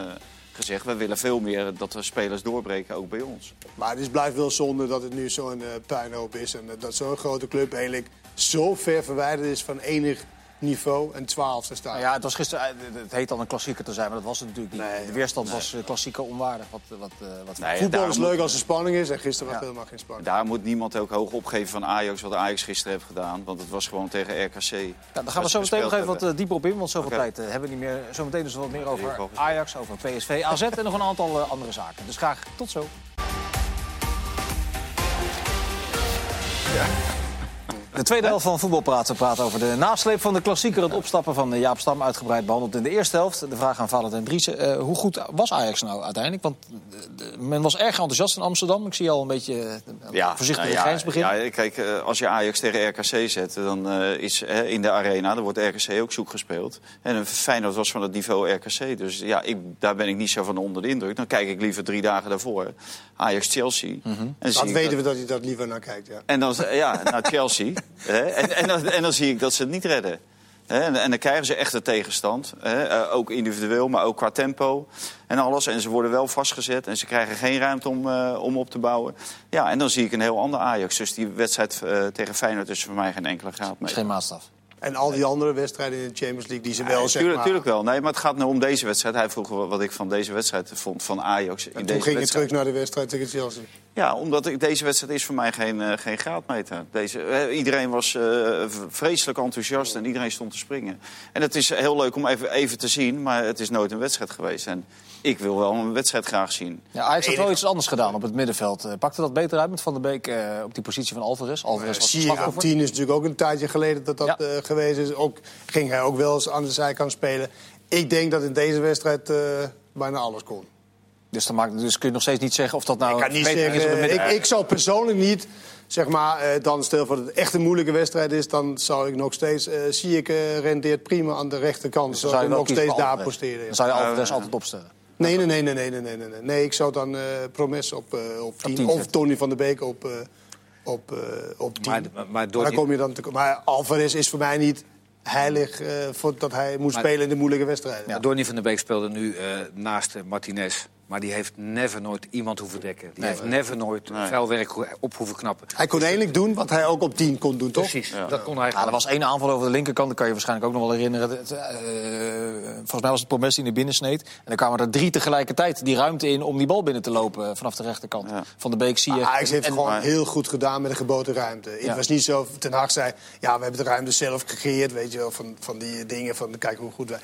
gezegd. We willen veel meer dat de spelers doorbreken, ook bij ons. Maar het is, blijft wel zonde dat het nu zo'n puinhoop is. En dat zo'n grote club eigenlijk zo ver verwijderd is van enig niveau. En twaalfde staat. Nou ja, het was gisteren, eh, het heet dan een klassieker te zijn, maar dat was het natuurlijk niet. Nee, de weerstand was eh, klassieker onwaardig. Wat, wat, eh, wat Nee, Voetbal is moet- leuk als er spanning is. En gisteren was Ja. helemaal geen spanning. Daar moet niemand ook hoog opgeven van Ajax, wat Ajax gisteren heeft gedaan. Want het was gewoon tegen RKC. Ja, daar gaan we zo meteen nog even wat dieper op in, want zoveel tijd hebben we niet meer. Zometeen dus wat meer over. Ajax, over PSV, AZ en nog een aantal andere zaken. Dus graag tot zo. De tweede helft van Voetbalpraten praat over de nasleep van de klassieker. Het opstappen van eh, Jaap Stam, uitgebreid behandeld in de eerste helft. De vraag aan Valentijn Driessen. eh, hoe goed was Ajax nou uiteindelijk? Want de- de- men was erg enthousiast in Amsterdam. Ik zie al een beetje eh, een voorzichtige nou grens beginnen. Ja, kijk, eh, als je Ajax tegen RKC zet, dan eh, is eh, in de arena, dan wordt RKC ook zoek gespeeld. En een Feyenoord was van het niveau RKC. Dus ja, ik, daar ben ik niet zo van onder de indruk. Dan kijk ik liever drie dagen daarvoor. Ajax-Chelsea. Dat ik weten we dat hij dat liever naar kijkt. Ja. En dan, ja, naar Chelsea. En, en, dan, en dan zie ik dat ze het niet redden. En, dan krijgen ze echt de tegenstand. Eh, ook individueel, maar ook qua tempo en alles. En ze worden wel vastgezet en ze krijgen geen ruimte om, eh, om op te bouwen. Ja, en dan zie ik een heel ander Ajax. Dus die wedstrijd eh, tegen Feyenoord is voor mij geen enkele graad mee. geen maatstaf. En al die andere wedstrijden in de Champions League die ze wel, Ja, zeg tuurlijk, maar... tuurlijk wel. Nee, maar het gaat nu om deze wedstrijd. Hij vroeg wat ik van deze wedstrijd vond, van Ajax. In En toen deze ging je wedstrijd. terug naar de wedstrijd tegen Chelsea. Ja, omdat ik, deze wedstrijd is voor mij geen, eh, geen graadmeter. Deze, eh, iedereen was eh, vreselijk enthousiast en iedereen stond te springen. En het is heel leuk om even, even te zien, maar het is nooit een wedstrijd geweest. En ik wil wel een wedstrijd graag zien. Ja, Ajax had wel iets anders gedaan op het middenveld. Eh, Pakte dat beter uit met Van der Beek eh, op die positie van Alvarez? Alvarez was Zie je, op slachtoffer. 10 is natuurlijk ook een tijdje geleden dat dat Ja. eh, geweest is. Ook, ging hij ook wel eens aan de zijkant spelen. Ik denk dat in deze wedstrijd eh, bijna alles kon. Dus, dan maakt, dus kun je nog steeds niet zeggen of dat nou ik kan niet verbetering is op het zeggen, ik, ik zou persoonlijk niet, zeg maar, eh, dan stel voor dat het echt een moeilijke wedstrijd is, dan zou ik nog steeds, eh zie ik, eh, rendeert prima aan de rechterkant. Dus zou ik wel nog steeds daar posteren. ja. Dan zou je Alvarez altijd opstellen. Nee, nee, nee, nee, nee, nee, nee, nee. nee ik zou dan uh, Promes op, uh, op 10 of Tony van der Beek op, uh, op, op 10. Maar, maar door Daar kom je dan te, maar Alvarez is voor mij niet heilig voor dat hij moet maar, spelen in de moeilijke wedstrijden. Ja. Donny van der Beek speelde nu naast Martinez. Maar die heeft never nooit iemand hoeven dekken. Die Nee. heeft never nooit Nee. vuil werk ho- op hoeven knappen. Hij kon eindelijk doen wat hij ook op 10 kon doen, toch? Precies, Ja. dat kon hij Ja, er was één aanval over de linkerkant, dat kan je waarschijnlijk ook nog wel herinneren. Het, eh, volgens mij was het Promes die naar binnen sneed. En dan kwamen er drie tegelijkertijd die ruimte in om die bal binnen te lopen eh, vanaf de rechterkant. Ja. Van de Beek zie je. Ajax heeft en- het gewoon maar- heel goed gedaan met de geboden ruimte. Het was niet zo, Ten Hag zei, ja, we hebben de ruimte zelf gecreëerd, weet je wel, van, van die dingen, van kijk hoe goed wij...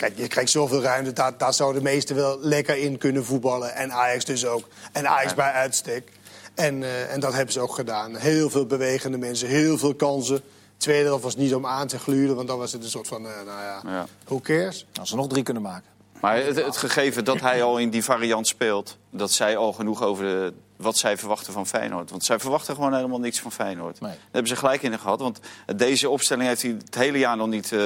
Kijk, je krijgt zoveel ruimte. Daar, daar zouden de meesten wel lekker in kunnen voetballen. En Ajax dus ook. En Ajax bij uitstek. En, eh, en dat hebben ze ook gedaan. Heel veel bewegende mensen, heel veel kansen. Tweede helft was niet om aan te gluren, want dan was het een soort van, eh, nou ja, Ja. who cares? Als ze nog drie kunnen maken. Maar het, het gegeven dat hij al in die variant speelt, dat zij al genoeg over de, wat zij verwachten van Feyenoord. Want zij verwachten gewoon helemaal niks van Feyenoord. Nee. Daar hebben ze gelijk in gehad. Want deze opstelling heeft hij het hele jaar nog niet eh,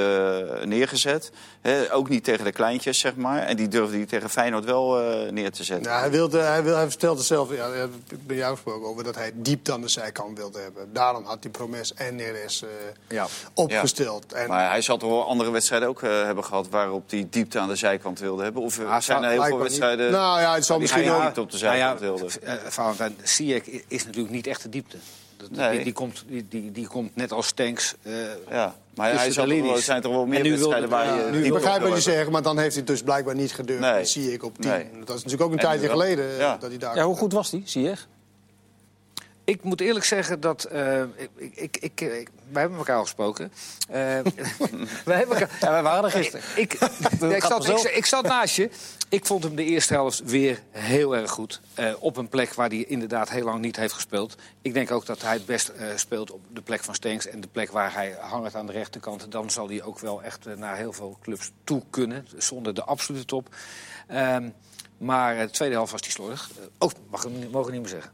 neergezet. Hè, ook niet tegen de kleintjes, zeg maar. En die durfde hij tegen Feyenoord wel eh, neer te zetten. Nou, hij, wilde, hij, wil, hij vertelde zelf, ja, ik ben jou gesproken over, dat hij diep aan de zijkant wilde hebben. Daarom had hij Promes en Neres eh, Ja. opgesteld. En, Maar hij zal toch wel andere wedstrijden ook eh, hebben gehad... waarop hij diepte aan de zijkant wilde hebben? Of Ah, zijn er heel veel blijkbaar niet. wedstrijden... Nou ja, het zal die misschien ook... niet op de Nou zijkant ja, wilde? Eh, Valentijn, Ziyech i- is natuurlijk niet echt de diepte. Dat- Nee. Die, die, komt, die, die, die komt net als tanks. eh, Ja, maar hij zal er zijn toch wel meer nu wedstrijden waar ja, je... nu Ik begrijp wat je zegt, maar dan heeft hij het dus blijkbaar niet gedurfd. Nee. Dat zie ik op 10. Nee. Dat is natuurlijk ook een En tijdje geleden eh, Ja. dat hij daar... Ja, hoe goed was die, zie je? Ik moet eerlijk zeggen dat. eh, ik, ik, ik, ik- wij hebben elkaar al gesproken. Eh, wij hebben elkaar. Ja, wij waren er gisteren. Ik, ja, ik, zat, ik, ik zat naast je. Ik vond hem de eerste helft weer heel erg goed. Eh, op een plek waar hij inderdaad heel lang niet heeft gespeeld. Ik denk ook dat hij het best eh, speelt op de plek van Stenks. En de plek waar hij hangt aan de rechterkant. Dan zal hij ook wel echt eh, naar heel veel clubs toe kunnen. Zonder de absolute top. Ehm, maar eh, de tweede helft was hij slordig. Oh, mag ik mogen we niet meer zeggen.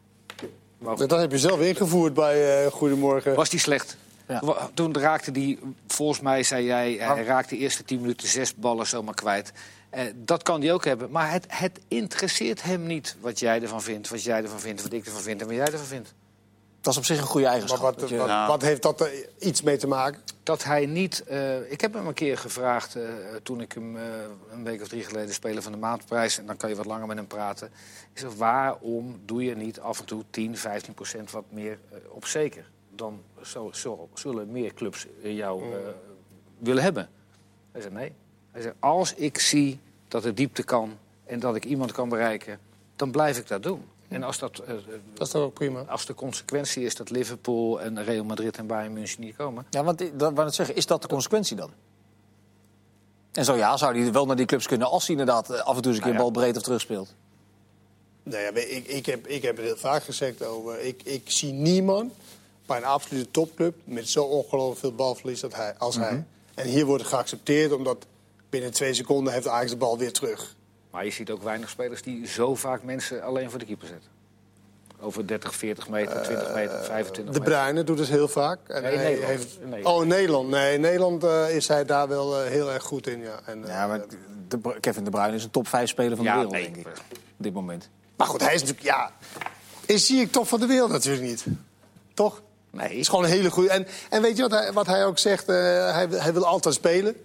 Mogen Dat heb je zelf ingevoerd bij eh, Goedemorgen. was die slecht? Ja. Toen raakte hij, volgens mij zei jij, hij raakte de eerste tien minuten zes ballen zomaar kwijt. Eh, dat kan hij ook hebben. Maar het, het interesseert hem niet wat jij ervan vindt, wat jij ervan vindt, wat ik ervan vind en wat jij ervan vindt. Dat is op zich een goede Maar eigenschap. wat, je- wat, Ja. wat heeft dat er iets mee te maken? Dat hij niet. eh, ik heb hem een keer gevraagd eh, toen ik hem eh, een week of drie geleden speler van de maandprijs. En dan kan je wat langer met hem praten. Ik zeg, waarom doe je niet af en toe 10, 15 procent wat meer op zeker? Dan zo- zo- zullen meer clubs jou eh, willen hebben. Hij zei nee. Hij zei, als ik zie dat het diepte kan en dat ik iemand kan bereiken, dan blijf ik dat doen. En als dat. eh, Dat is ook prima? als de consequentie is dat Liverpool en Real Madrid en Bayern München niet komen, Ja, want ik- dat wou ik zeggen, is dat de consequentie dan? En zo ja, zou hij wel naar die clubs kunnen als hij inderdaad eh, af en toe eens een keer Nou ja. bal breed of terugspeelt. Nou ja, ik, ik, heb, ik heb het heel vaak gezegd over. Ik, ik zie niemand bij een absolute topclub met zo ongelooflijk veel balverlies dat hij, als hij. En hier wordt het geaccepteerd omdat binnen twee seconden heeft Ajax de bal weer terug. Maar je ziet ook weinig spelers die zo vaak mensen alleen voor de keeper zetten. Over 30, 40 meter, 20 meter, 25 De meter. Bruyne doet het heel vaak. En Nee, in hij Nederland. Heeft... Nederland. Oh, in Nederland. Nee, in Nederland eh, is hij daar wel eh, heel erg goed in. Ja. En, Ja, maar eh, de, Kevin De Bruyne is een top 5 speler van de wereld, nee. denk ik. Op dit moment. maar goed, hij is natuurlijk. Ja, is zie ik toch van de wereld natuurlijk niet. Toch? Nee. is gewoon een hele goede. En, en weet je wat hij, wat hij ook zegt? Eh, hij, hij wil altijd spelen.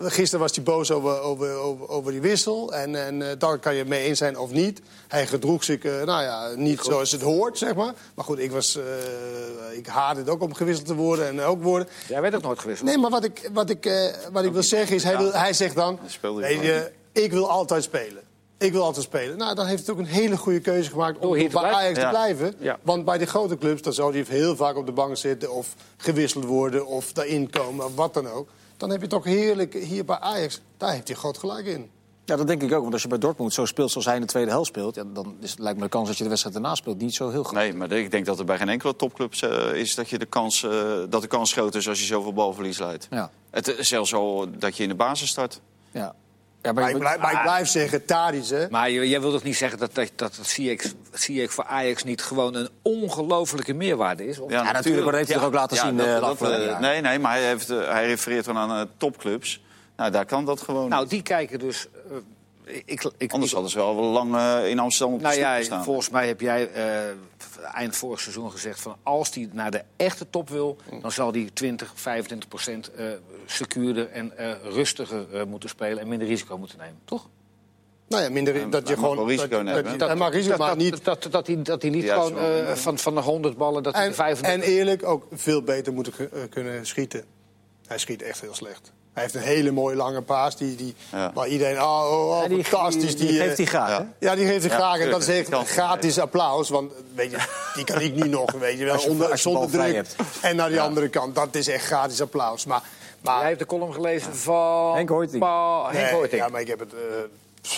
Gisteren was hij boos over, over, over, over die wissel. En, en eh, daar kan je mee eens zijn of niet. Hij gedroeg zich eh, nou ja, niet zoals het hoort, zeg maar. Maar goed, ik, was, eh, ik haatte het ook om gewisseld te worden en ook worden. Jij werd ook nooit gewisseld. Nee, maar wat ik, wat ik, wat ik wil zeggen is, hij, wil, hij zegt dan... hij ik wil altijd spelen. Ik wil altijd spelen. Nou, dan heeft hij ook een hele goede keuze gemaakt om bij. Ajax te blijven. Ja. Want bij de grote clubs, dan zou hij heel vaak op de bank zitten... of gewisseld worden, of daarin komen, of wat dan ook. Dan heb je toch heerlijk hier bij Ajax. Daar heeft hij groot gelijk in. Ja, dat denk ik ook. Want als je bij Dortmund zo speelt zoals hij in de tweede helft speelt... Ja, dan is, lijkt me de kans dat je de wedstrijd erna speelt niet zo heel groot. Nee, maar ik denk dat er bij geen enkele topclubs eh, is dat, je de kans, eh, dat de kans groot is als je zoveel balverlies leidt. Ja. Het is zelfs al dat je in de basis start. Ja. Ja, Maar maar, ik blijf, maar ik blijf zeggen, Tadic, hè. Maar je- jij wil toch niet zeggen dat, dat, dat, Ziyech voor Ajax niet gewoon een ongelofelijke meerwaarde is? Of- Ja, natuurlijk, maar dat heeft hij toch ook laten zien, dat- eh, dat, eh, nee, nee, maar hij, heeft, eh, hij refereert dan aan topclubs. Nou, daar kan dat gewoon. Nou, die kijken dus... ik, ik, Anders hadden ze wel lang eh, in Amsterdam op de Nou ja, gestaan. volgens mij heb jij eh, eind vorig seizoen gezegd... van als hij naar de echte top wil... dan zal hij 20, 25 procent eh secuurder en eh, rustiger eh, moeten spelen... en minder risico moeten nemen, toch? Nou ja, minder, dat je mag gewoon... risico dat- nemen, dat- risico, maar niet... Dat, dat, hij, dat hij niet Ja, gewoon eh, van, van de 100 ballen... dat hij En, de 35... en eerlijk ook veel beter moeten kunnen schieten. Hij schiet echt heel slecht. Hij heeft een hele mooie lange paas die, die, Ja. waar iedereen... Oh, oh, oh, Ja, die, fantastisch. die, die eh, geeft hij graag, ja. hè? Ja, die geeft hij Ja, graag. En dat is echt gratis applaus. Want weet je, die kan ik niet nog, weet je wel. Als je- onder, als je zonder druk. hebt. En naar die Ja. andere kant. Dat is echt gratis applaus. Maar, Maar, Jij hebt de column gelezen van... Henk Hoyting. Henk Nee, Hoyting. Ja, maar ik heb het eh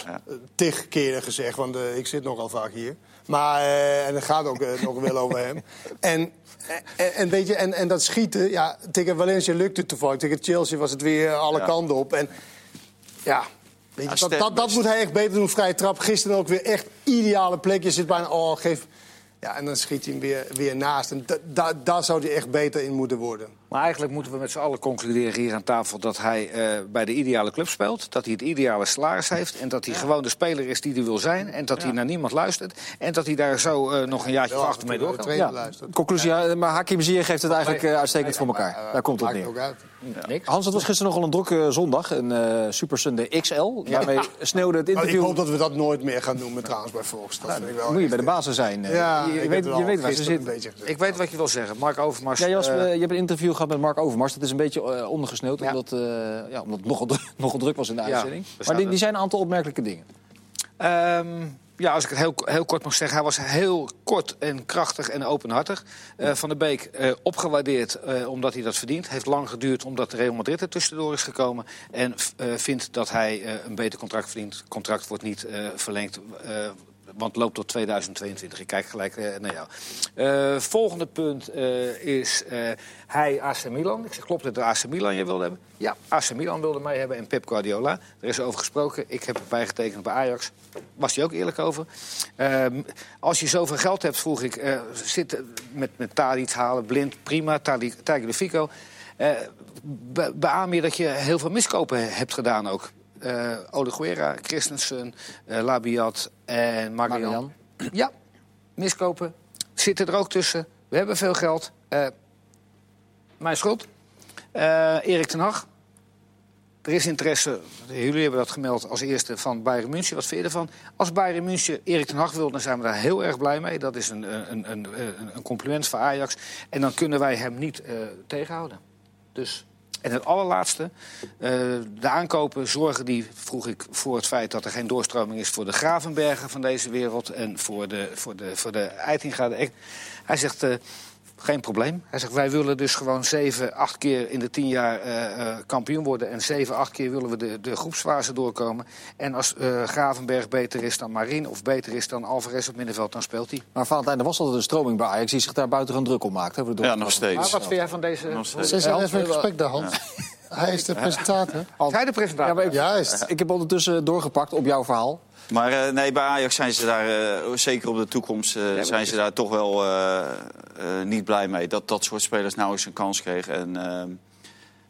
Ja. eh, tig keren gezegd, want eh, ik zit nogal vaak hier. Maar, eh, en het gaat ook eh, nog wel over hem. En, en, en weet je, en, en dat schieten, ja, tegen Valencia lukte het toevallig. Tegen Chelsea was het weer alle Ja. kanten op. En ja, weet je, Ja, dat, dat, moet hij echt beter doen. Vrije trap, gisteren ook weer echt ideale plek. Je zit bijna, oh, geef... Ja, en dan schiet hij hem weer, weer naast. En da, da- daar zou hij echt beter in moeten worden. Maar eigenlijk moeten we met z'n allen concluderen hier aan tafel... dat hij eh, bij de ideale club speelt, dat hij het ideale salaris heeft... en dat hij gewoon de speler is die hij wil zijn... en dat hij naar niemand luistert... en dat hij daar zo eh, nog een jaartje achter mee door kan. Ja, luistert. conclusie, ja, maar Hakim Ziyech heeft het eigenlijk eh, uitstekend voor elkaar. Maar, eh, Daar komt het neer. Niks. Hans, het was gisteren nogal een drukke zondag, een eh Super Sunday XL. Daarmee sneeuwde het Maar ik interview. hoop dat we dat nooit meer gaan noemen trouwens bij Volks. Dat vind ik wel Moet je bij de basis zijn. eh. Ja, je, ik je weet, je weet waar ze. Ik weet wat je wil zeggen. Mark Overmars... Ja, eh, eh, je hebt een interview gehad met Mark Overmars. Dat is een beetje eh, ondergesneeuwd, Ja. omdat, eh, ja, omdat het nogal, dru- nogal druk was in de uitzending. maar die, er- die zijn een aantal opmerkelijke dingen. Ehm, ja, als ik het heel, heel kort mag zeggen. Hij was heel kort en krachtig en openhartig. Eh, Van der Beek eh, opgewaardeerd eh, omdat hij dat verdient. Heeft lang geduurd omdat Real Madrid er tussendoor is gekomen. En vindt dat hij een beter contract verdient. Contract wordt niet verlengd. Want loopt tot 2022. Ik kijk gelijk eh, naar jou. Eh, volgende punt eh, is hij AC Milan. Ik zeg, klopt het dat AC Milan je wilde hebben? Ja, AC Milan wilde mij hebben en Pep Guardiola. Er is over gesproken. Ik heb erbij getekend bij Ajax. Was hij ook eerlijk over. Ehm, als je zoveel geld hebt, vroeg ik, zit met, met Tadic halen, blind, prima, Tadi- Tagliafico. Eh be- beaam je dat je heel veel miskopen hebt gedaan ook? Eh Oleguera, Christensen, eh, Labiat en Marian. Marian. Ja, miskopen. Zitten er ook tussen. We hebben veel geld. Eh, mijn schuld. Erik ten Hag. Er is interesse, jullie hebben dat gemeld als eerste van Bayern München. Wat vind je ervan? Als Bayern München Erik ten Hag wil, dan zijn we daar heel erg blij mee. Dat is een, een, een, een, compliment voor Ajax. En dan kunnen wij hem niet tegenhouden. Dus, en het allerlaatste, eh, de aankopen zorgen die, vroeg ik, voor het feit dat er geen doorstroming is voor de Gravenbergen van deze wereld en voor de, voor de, voor de Eitinga. Hij zegt, eh, geen probleem. Hij zegt, wij willen dus gewoon zeven, acht keer in de tien jaar eh, eh, kampioen worden. En zeven, acht keer willen we de, de groepsfase doorkomen. En als eh, Gravenberg beter is dan Marien of beter is dan Alvarez op middenveld, dan speelt hij. Maar Valentijn, er was altijd een stroming bij Ajax die zich daar buitengewoon druk om maakt. Hè, voor de Ja, nog Maar steeds. wat vind jij van deze... Nog steeds. Hans, even respect daar, Hans. Hij is de presentator. Zij de presentator? Ja, maar ik, Juist. ik heb ondertussen doorgepakt op jouw verhaal. Maar eh, nee, bij Ajax zijn ze daar, eh, zeker op de toekomst, eh, zijn ze daar toch wel niet blij mee. Dat dat soort spelers nou eens een kans kregen. En, eh,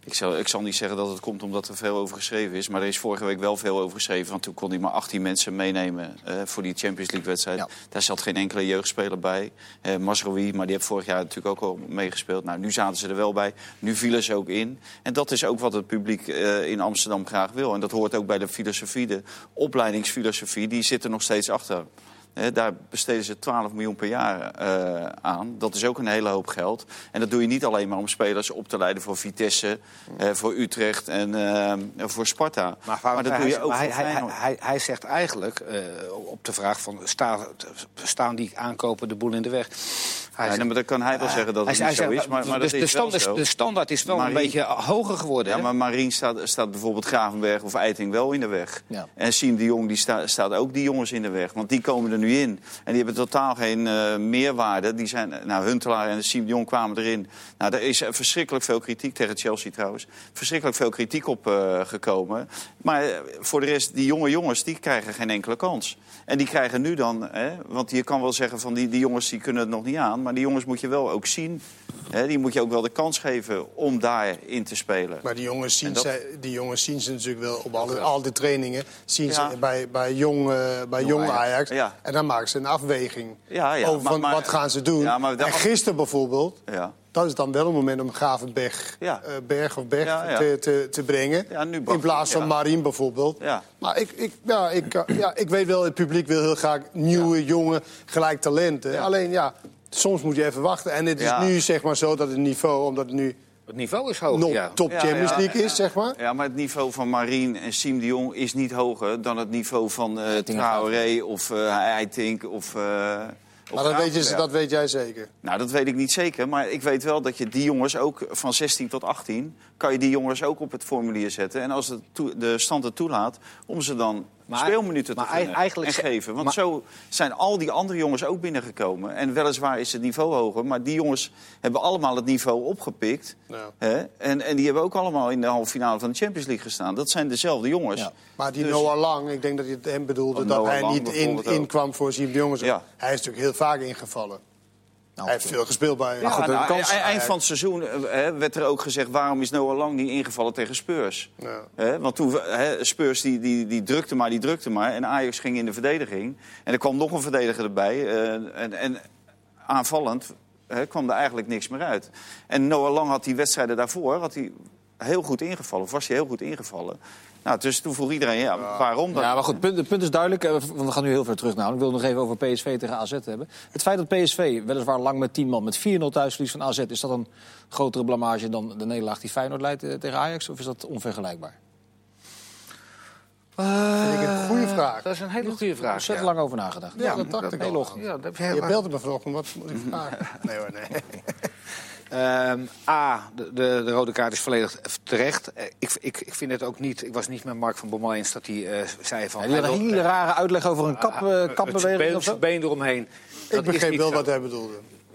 ik, zal, ik zal niet zeggen dat het komt omdat er veel over geschreven is. Maar er is vorige week wel veel over geschreven. Want toen kon hij maar 18 mensen meenemen eh, voor die Champions League wedstrijd. Ja. Daar zat geen enkele jeugdspeler bij. Eh Masrowi, maar die heeft vorig jaar natuurlijk ook al meegespeeld. Nou, nu zaten ze er wel bij. Nu vielen ze ook in. En dat is ook wat het publiek eh, in Amsterdam graag wil. En dat hoort ook bij de filosofie, de opleidingsfilosofie. Die zit er nog steeds achter. Daar besteden ze 12 miljoen per jaar eh, aan. Dat is ook een hele hoop geld. En dat doe je niet alleen maar om spelers op te leiden voor Vitesse, eh, voor Utrecht en eh, voor Sparta. Maar, dat doe je ook hij, voor hij, hij, hij, hij zegt eigenlijk op de vraag van sta, staan die aankopen de boel in de weg. Hij Ja, maar dan kan hij wel zeggen dat het hij niet zo zegt, is. Maar, maar dus dat de, is wel stand, zo. de standaard is wel Marien- een beetje hoger geworden. Ja, hè? maar Marien staat, staat bijvoorbeeld Gravenberg of Eiting wel in de weg. Ja. En Siem de Jong die sta- staat ook die jongens in de weg. Want die komen er nu in. En die hebben totaal geen eh, meerwaarde. Die zijn, nou, Huntelaar en Siem de Jong kwamen erin. Nou, er is eh, verschrikkelijk veel kritiek tegen Chelsea trouwens. Verschrikkelijk veel kritiek op eh, gekomen. Maar eh, voor de rest, die jonge jongens, die krijgen geen enkele kans. En die krijgen nu dan, hè, want je kan wel zeggen van die, die jongens die kunnen het nog niet aan. Maar die jongens moet je wel ook zien. Hè, die moet je ook wel de kans geven om daarin te spelen. Maar die jongens zien, dat- zij, die jongens zien ze natuurlijk wel op alle, al die trainingen. Zien Ja. ze bij, bij jong, eh, bij jong Ajax. Ajax. Ja. En dan maken ze een afweging Ja, ja, over maar- van, maar- wat gaan ze doen. Maar de en gisteren bijvoorbeeld, Ja. dat is dan wel een moment om Gravenberg Ja. eh, Berg of Berg Ja, ja. Te, te, te brengen. In plaats van. Marien bijvoorbeeld. Ja. Maar ik, ik, ja, ik, ja, ik weet wel, het publiek wil heel graag nieuwe, jonge, gelijk talenten. Alleen ja, soms moet je even wachten. En het is Ja. nu zeg maar zo dat het niveau, omdat het nu Het niveau is hoog. nog ja. top Ja, Champions ja, League ja. is, zeg maar. Ja, maar het niveau van Marien en Siem de Jong is niet hoger dan het niveau van eh Traoré of eh Eitink of, eh, Maar dat weet, je, dat weet jij zeker. Nou, dat weet ik niet zeker. Maar ik weet wel dat je die jongens ook van 16 tot 18... kan je die jongens ook op het formulier zetten. En als het toe- de stand het toelaat, om ze dan Maar- speelminuten te maar eigenlijk en geven. Want maar- zo zijn al die andere jongens ook binnengekomen. En weliswaar is het niveau hoger. Maar die jongens hebben allemaal het niveau opgepikt. Ja. Hè? En, en die hebben ook allemaal in de halve finale van de Champions League gestaan. Dat zijn dezelfde jongens. Ja. Maar die Dus- Noah Lang, ik denk dat hij het hem bedoelde... Dat Noah hij Lang niet in, inkwam voor Siem de Jongens. Ja. Hij is natuurlijk heel vaak ingevallen. Nou, hij heeft veel gespeeld bij... Ja, goed, de nou, kans- e- eind van het seizoen eh, hè, werd er ook gezegd... waarom is Noah Lang niet ingevallen tegen Spurs? Ja. Hè, want toen, hè, Spurs die, die, die drukte maar, die drukte maar. En Ajax ging in de verdediging. En er kwam nog een verdediger erbij. eh, en, en aanvallend hè, kwam er eigenlijk niks meer uit. En Noah Lang had die wedstrijden daarvoor had hij heel goed ingevallen. Of was hij heel goed ingevallen. Nou, dus toen vroeg iedereen, ja, waarom dan? Ja, maar goed, het punt, punt is duidelijk. eh, Want we gaan nu heel ver terug naar. Ik wil nog even over PSV tegen AZ hebben. Het feit dat PSV weliswaar lang met 10 man met 4-0 thuisverlies van AZ... is dat een grotere blamage dan de nederlaag die Feyenoord leidt eh, tegen Ajax? Of is dat onvergelijkbaar? vind ik een goede vraag. Dat is een hele goede vraag. Ontzettend lang over nagedacht. Ja, dat dacht ik heel al. ochtend. Ja, dat heb Je je belde me vanochtend, wat moet ik vragen? Nee hoor, nee. Ehm, A, de, de, de rode kaart is volledig terecht. Eh, Ik, ik, ik vind het ook niet... Ik was niet met Mark van Bommel eens dat hij eh, zei van... Ja, die had een hele rare uitleg over een kap, eh, het kapbeweging been, of zo. been eromheen. Dat Ik begreep niet wel zo. wat hij bedoelde.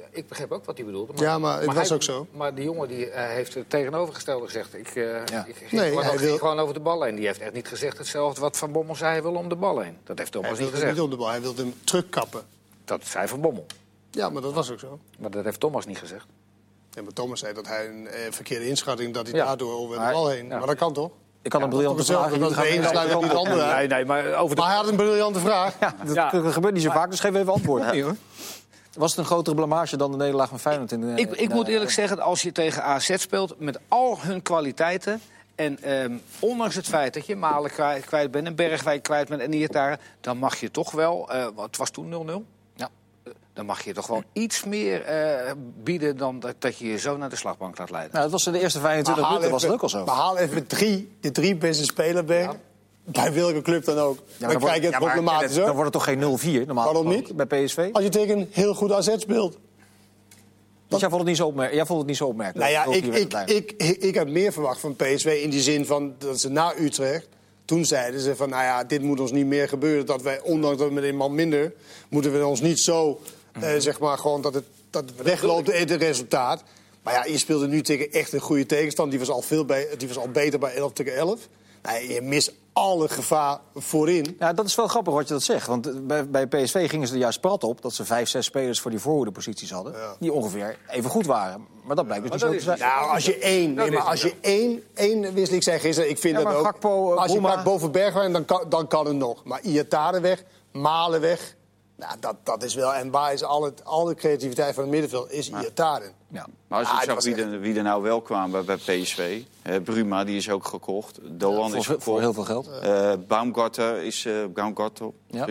Ik begreep ook wat hij bedoelde. Ja, maar het was hij- ook zo. Maar die jongen die, eh, heeft het tegenovergestelde gezegd. Ik, eh, Ja. ik ging, Nee, gewoon, hij over, wil- gewoon over de bal heen. Die heeft echt niet gezegd hetzelfde wat Van Bommel zei. Hij wil om de bal heen. Dat heeft Hij Thomas niet wilde gezegd. niet op de bal, hij wilde hem terugkappen. Dat zei Van Bommel. Ja, maar dat was ook zo. Maar dat heeft Thomas niet gezegd. En maar Thomas zei dat hij een eh, verkeerde inschatting... dat hij Ja. daardoor over de bal heen... ja. Maar dat kan toch? Ik kan een briljante vraag. dat de ene sluit ook niet de andere. Nee, nee, maar over de... Maar hij had een briljante vraag. Dat, Ja. gebeurt niet zo vaak, dus geef even antwoord. Nee, hoor. Was het een grotere blamage dan de nederlaag van Feyenoord? In de, Ik, ik in de- moet eerlijk zeggen, als je tegen AZ speelt met al hun kwaliteiten... en ehm, ondanks het feit dat je Malen kwijt, kwijt bent en Bergwijk kwijt bent en Iataren... dan mag je toch wel, eh wat het was toen 0-0... Dan mag je toch wel iets meer eh, bieden dan dat, dat je je zo naar de slagbank laat leiden. Nou, dat was in de eerste 25 haal minuten was het ook al even- zo. Maar haal even drie, de drie beste spelers weg. Bij welke club dan ook. Ja, dan krijg je het ja, problematisch Dan wordt het toch geen 0-4 normaal Waarom niet? bij PSV? Als je tegen een heel goed AZ speelt. Dus jij vond het niet zo, opmer jij vond het niet zo opmerkelijk? Nou ja, 0-4 ik, werd ik, het ik, ik, ik heb meer verwacht van PSV in die zin van dat ze na Utrecht... Toen zeiden ze van, nou ja, dit moet ons niet meer gebeuren. Dat wij, ondanks dat we met een man minder, moeten we ons niet zo, eh, zeg maar, gewoon dat het, dat het wegloopt, het resultaat. Maar ja, je speelde nu tegen echt een goede tegenstander. Die was al, veel bij, die was al beter bij 11 tegen 11. Nou, je mist alle gevaar voorin. Ja, dat is wel grappig wat je dat zegt. Want eh, bij, bij PSV gingen ze er juist prat op... dat ze vijf, zes spelers voor die voorhoedeposities hadden... Ja. die ongeveer even goed waren. Maar dat blijkt dus niet zo te zijn. Nou, als je één, nee, maar als je één, één wissel, ik zei gisteren, ik vind Ja, dat maar ook. Gakpo, eh, als je pakt boven Bergwijn, dan kan, dan kan het nog. Maar Iatare weg, Malen weg, nou, dat, dat is wel. En waar is al, het, al de creativiteit van het middenveld is Iatare. Ja. Maar als je Ah, zag wie er, wie er nou wel kwamen bij, bij PSV. hè, Bruma, die is ook gekocht. Doan is Voor, gekocht. voor heel veel geld. Eh, Baumgarter is, eh Baumgartel, Ja.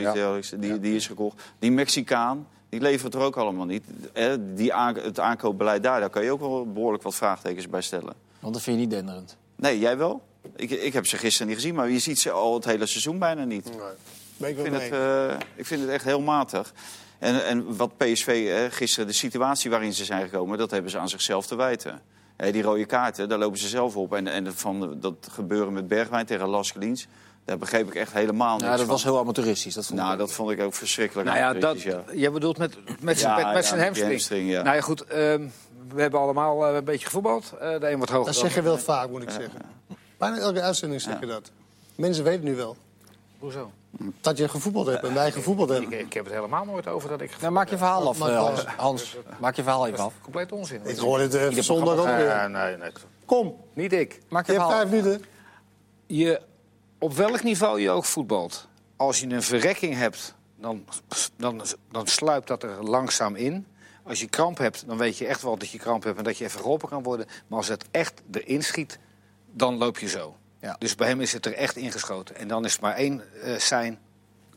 die, die is gekocht. Die Mexicaan, die levert er ook allemaal niet. Eh, die het aankoopbeleid daar, daar kan je ook wel behoorlijk wat vraagtekens bij stellen. Want dat vind je niet denderend. Nee, jij wel? Ik, ik heb ze gisteren niet gezien, maar je ziet ze al het hele seizoen bijna niet. Nee, ik vind, mee. het, eh, ik vind het echt heel matig. En, en wat PSV eh, gisteren, de situatie waarin ze zijn gekomen... dat hebben ze aan zichzelf te wijten. Hè, die rode kaarten, daar lopen ze zelf op. En, en van dat gebeuren met Bergwijn tegen Las Gelins... daar begreep ik echt helemaal niks Ja, dat van. was heel amateuristisch. Dat vond Nou, ik. dat vond ik ook verschrikkelijk. Nou ja, dat, ja. jij bedoelt met, met, zijn- Ja, met, met ja, zijn die hamstring. hamstring, ja. Nou ja, goed. ehm, we hebben allemaal eh, een beetje gevoetbald. Eh, de een wat hoger Dat zeg je wel vaak, moet ik zeggen. Bijna elke uitzending zeg je dat. Mensen weten nu wel Hoezo? Dat je gevoetbald hebt en wij gevoetbald Ik, hebben. ik heb het helemaal nooit over dat ik... Nou, maak je verhaal af, eh. Hans. Hans. Maak je verhaal even af. Compleet onzin. Ik hoor het eh, zondag ook Eh, weer. nee, nee. Kom, Niet ik. Maak je je hebt vijf minuten. Je, op welk niveau je ook voetbalt, als je een verrekking hebt, dan, dan, dan sluipt dat er langzaam in. Als je kramp hebt, dan weet je echt wel dat je kramp hebt en dat je even geholpen kan worden. Maar als het echt erin schiet, dan loop je zo. Ja. Dus bij hem is het er echt ingeschoten. En dan is het maar één eh zijn,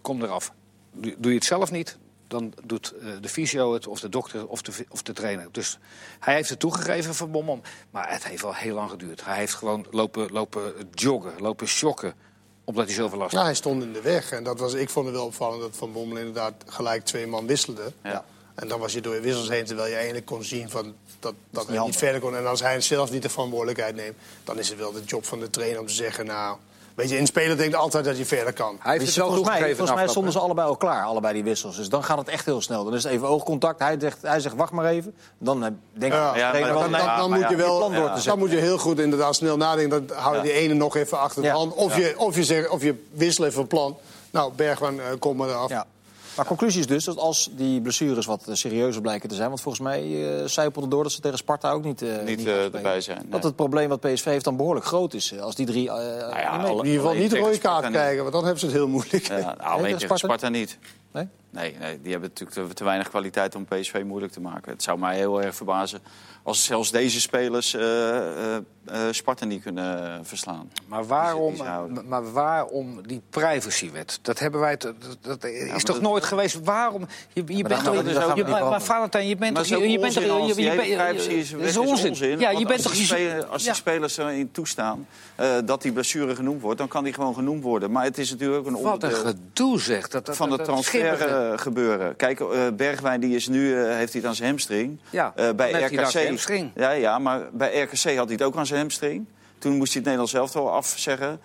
kom eraf. Doe, doe je het zelf niet, dan doet eh, de fysio het, of de dokter, of de, of de trainer. Dus hij heeft het toegegeven van Bommel. Maar het heeft wel heel lang geduurd. Hij heeft gewoon lopen, lopen joggen, lopen shocken, omdat hij zoveel last had. Ja, hij stond in de weg. En dat was, ik vond het wel opvallend dat Van Bommel inderdaad gelijk twee man wisselde. Ja. En dan was je door je wissels heen, terwijl je eigenlijk kon zien van dat, dat hij niet verder kon. En als hij zelf niet de verantwoordelijkheid neemt, dan is het wel de job van de trainer om te zeggen... nou, weet je, een speler denkt altijd dat hij verder kan. Hij heeft het wel volgens mij, volgens mij stonden ze allebei al klaar, allebei die wissels. Dus dan gaat het echt heel snel. Dan is het even oogcontact. Hij zegt, hij zegt wacht maar even. Dan eh, denk ik, Ja, Dan, moet je wel, dan moet je heel goed inderdaad snel nadenken. Dan hou je Ja. die ene nog even achter de Ja. hand. Of, je, of, je zegt, of je wisselt even een plan. Nou, Bergman, eh, kom maar eraf. Maar conclusie is dus dat als die blessures wat eh, serieuzer blijken te zijn... want volgens mij eh zijpelde door dat ze tegen Sparta ook niet, eh Niet, erbij zijn, nee. Dat het probleem wat PSV heeft dan behoorlijk groot is. Als die drie... Nou ja, In ieder geval niet de rode kaart niet. krijgen, want dan hebben ze het heel moeilijk. Ja, nou, tegen alleen tegen Sparta? Sparta niet. Nee? Nee, nee, die hebben natuurlijk te, te weinig kwaliteit om PSV moeilijk te maken. Het zou mij heel erg verbazen als zelfs deze spelers eh, eh, eh, Sparta niet kunnen verslaan. Maar waarom, Die maar waarom die privacywet? Dat hebben wij. Dat, is toch dat- nooit geweest? Waarom? Je, je bent toch. je- maar, Valentijn, je bent toch. Je, bent toch. is dat onzin. Ja, je bent als toch. die, spelers, als die spelers erin toestaan dat die blessure genoemd wordt, dan kan die gewoon genoemd worden. Maar het is natuurlijk ook een Wat een onderdeel gedoe zeg. Dat, dat, van het transfer gebeuren. Kijk, Bergwijn die is nu, heeft hij aan zijn hamstring. Ja, bij RKC. Ja, ja, maar bij RKC had hij het ook aan zijn hamstring. Toen moest hij het Nederlands zelf wel afzeggen.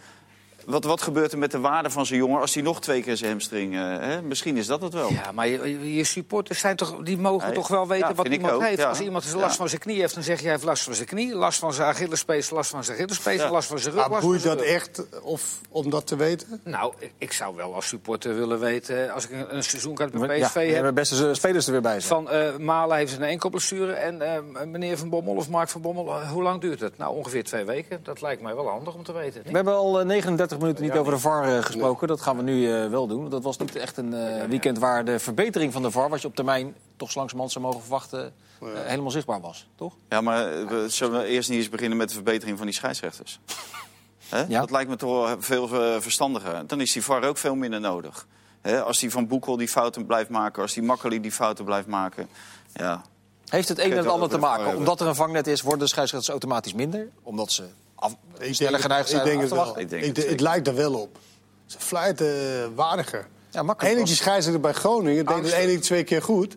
Wat, wat gebeurt er met de waarde van zo'n jongen als hij nog twee keer zijn hamstring... Eh, Misschien is dat het wel. Ja, maar je, je supporters zijn toch, die mogen toch wel weten wat iemand ook. heeft. Als iemand last van zijn knie heeft, dan zeg je... hij heeft last van zijn knie, last van zijn Achillespees, last van zijn Achillespees... last van zijn rug, Maar boeit dat echt of, om dat te weten? Nou, ik zou wel als supporter willen weten... als ik een, een seizoenkaart met PSV heb... hebben beste spelers er weer bij. Van uh, Malen heeft een enkelblessure en eh, meneer Van Bommel of Mark Van Bommel... hoe lang duurt het? Nou, ongeveer twee weken. Dat lijkt mij wel handig om te weten. We hebben al 39 minuten niet over de VAR eh, gesproken. Dat gaan we nu eh, wel doen. Dat was niet echt een eh, weekend waar de verbetering van de VAR... wat je op termijn toch slangs langzamerhand zou mogen verwachten... helemaal zichtbaar was, toch? Ja, maar we, zullen we eerst niet eens beginnen met de verbetering van die scheidsrechters? Dat lijkt me toch veel verstandiger. Dan is die VAR ook veel minder nodig. Als die Van Boekel die fouten blijft maken, als die Makkeli die fouten blijft maken. Ja. Heeft het een en het ander te maken? Omdat er een vangnet is, worden de scheidsrechters automatisch minder? Omdat ze af, Ik sneller geneigd zijn ik denk het wel. wachten? Ik denk Ik het lijkt er wel op. Ze fluiten eh, waardiger. Ja, makkelijk. Eén scheidsrechter bij Groningen deed het één twee keer goed.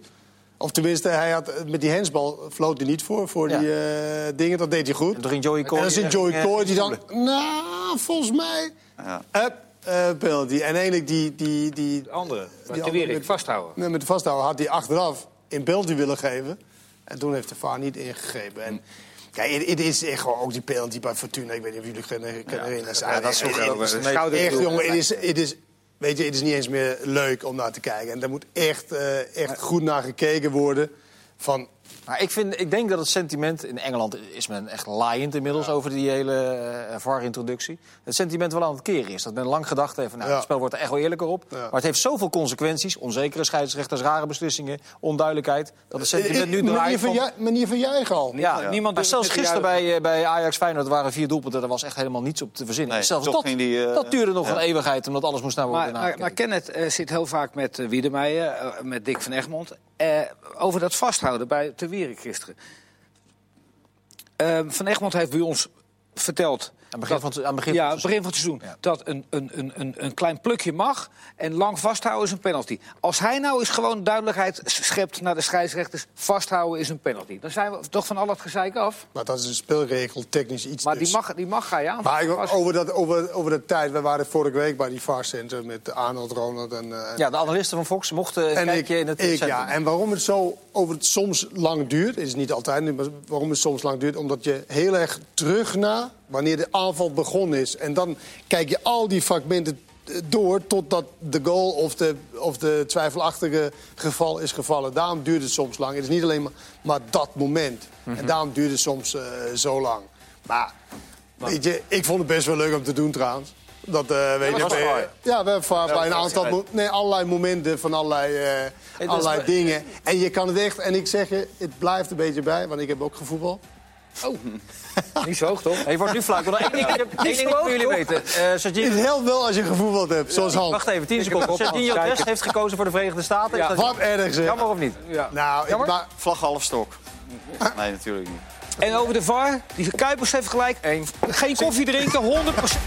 Of tenminste, hij had, eh, met die hensbal floot hij niet voor, voor Ja. die eh, dingen. Dat deed hij goed. En toen ging Joey En Coy... dan zit Joey Coy die dan... Nou, volgens mij... ja. Eh, penalty. En eigenlijk die... die, die De andere, Die andere weer met- vasthouden. Nee, met de vasthouden had hij achteraf in penalty willen geven. En toen heeft de VAR niet ingegrepen. En, kijk, het, is echt gewoon ook die penalty bij Fortuna. Ik weet niet of jullie kunnen, kunnen herinneren. Ja, dat is ook Echt, jongen, het is, het is, weet je, het is niet eens meer leuk om naar te kijken. En daar moet echt, eh, echt goed naar gekeken worden. Van, Maar ik, vind, ik denk dat het sentiment... In Engeland is men echt laaiend inmiddels over die hele eh, VAR-introductie. Het sentiment wel aan het keren is. Dat men lang gedacht heeft van... Nou, Ja. het spel wordt er echt wel eerlijker op. Ja. Maar het heeft zoveel consequenties. Onzekere scheidsrechters, rare beslissingen, onduidelijkheid. Dat het sentiment nu manier, draait van, van... manier van juichen al. Ja, Niemand maar zelfs te gisteren bij, eh, bij Ajax Feyenoord waren vier doelpunten. Daar was echt helemaal niets op te verzinnen. Nee, zelfs dat, die, eh, dat duurde nog ja. een eeuwigheid, omdat alles moest naar worden Maar, maar, maar. Kenneth eh, zit heel vaak met uh, Wiedemeijer, eh, met Dick van Egmond. eh, over dat vasthouden bij Te Gisteren. Eh, van Egmond heeft bij ons verteld... Aan het begin van het- aan het begin ja, begin van het seizoen. Ja. Dat een, een, een, een, een klein plukje mag en lang vasthouden is een penalty. Als hij nou eens gewoon duidelijkheid schept naar de scheidsrechters... vasthouden is een penalty. Dan zijn we toch van al het gezeik af. Maar dat is een spelregel, technisch iets. Maar die mag, die mag ga je aan. Maar ik- over, dat, over, over de tijd, we waren vorige week bij die VAR Center met Arnold, Ronald en... eh, Ja, de analisten van Fox mochten een en kijkje in het ik, centrum. ja, en waarom het zo over het soms lang duurt, is niet altijd, maar waarom het soms lang duurt, omdat je heel erg terug na wanneer de aanval begonnen is. En dan kijk je al die fragmenten eh, door totdat de goal of de, of de twijfelachtige geval is gevallen. Daarom duurt het soms lang. Het is niet alleen maar, maar dat moment. En daarom duurt het soms eh, zo lang. Maar weet je, ik vond het best wel leuk om te doen trouwens. Dat, eh, weet je, bij- VAR. ja, we hebben VAR bij een aantal nee, allerlei momenten van allerlei, eh, allerlei dingen. En je kan het echt, en ik zeg je, het blijft een beetje bij, want ik heb ook gevoetbald. Niet zo hoog, toch? Hey, je wordt nu. Ik wil nog één ding, één ding voor jullie weten. Eh Het helpt wel als je gevoetbald hebt, zoals Hans. Wacht even, 10 seconden. Sergio Dest heeft gekozen voor de Verenigde Staten. Ja. Wat erg zeg. jammer of niet? Ja. Nou, ik, Jammer? maar, Vlag half stok. Nee, natuurlijk niet. En over de VAR, die Kuipers heeft gelijk. Geen koffie drinken, 100%.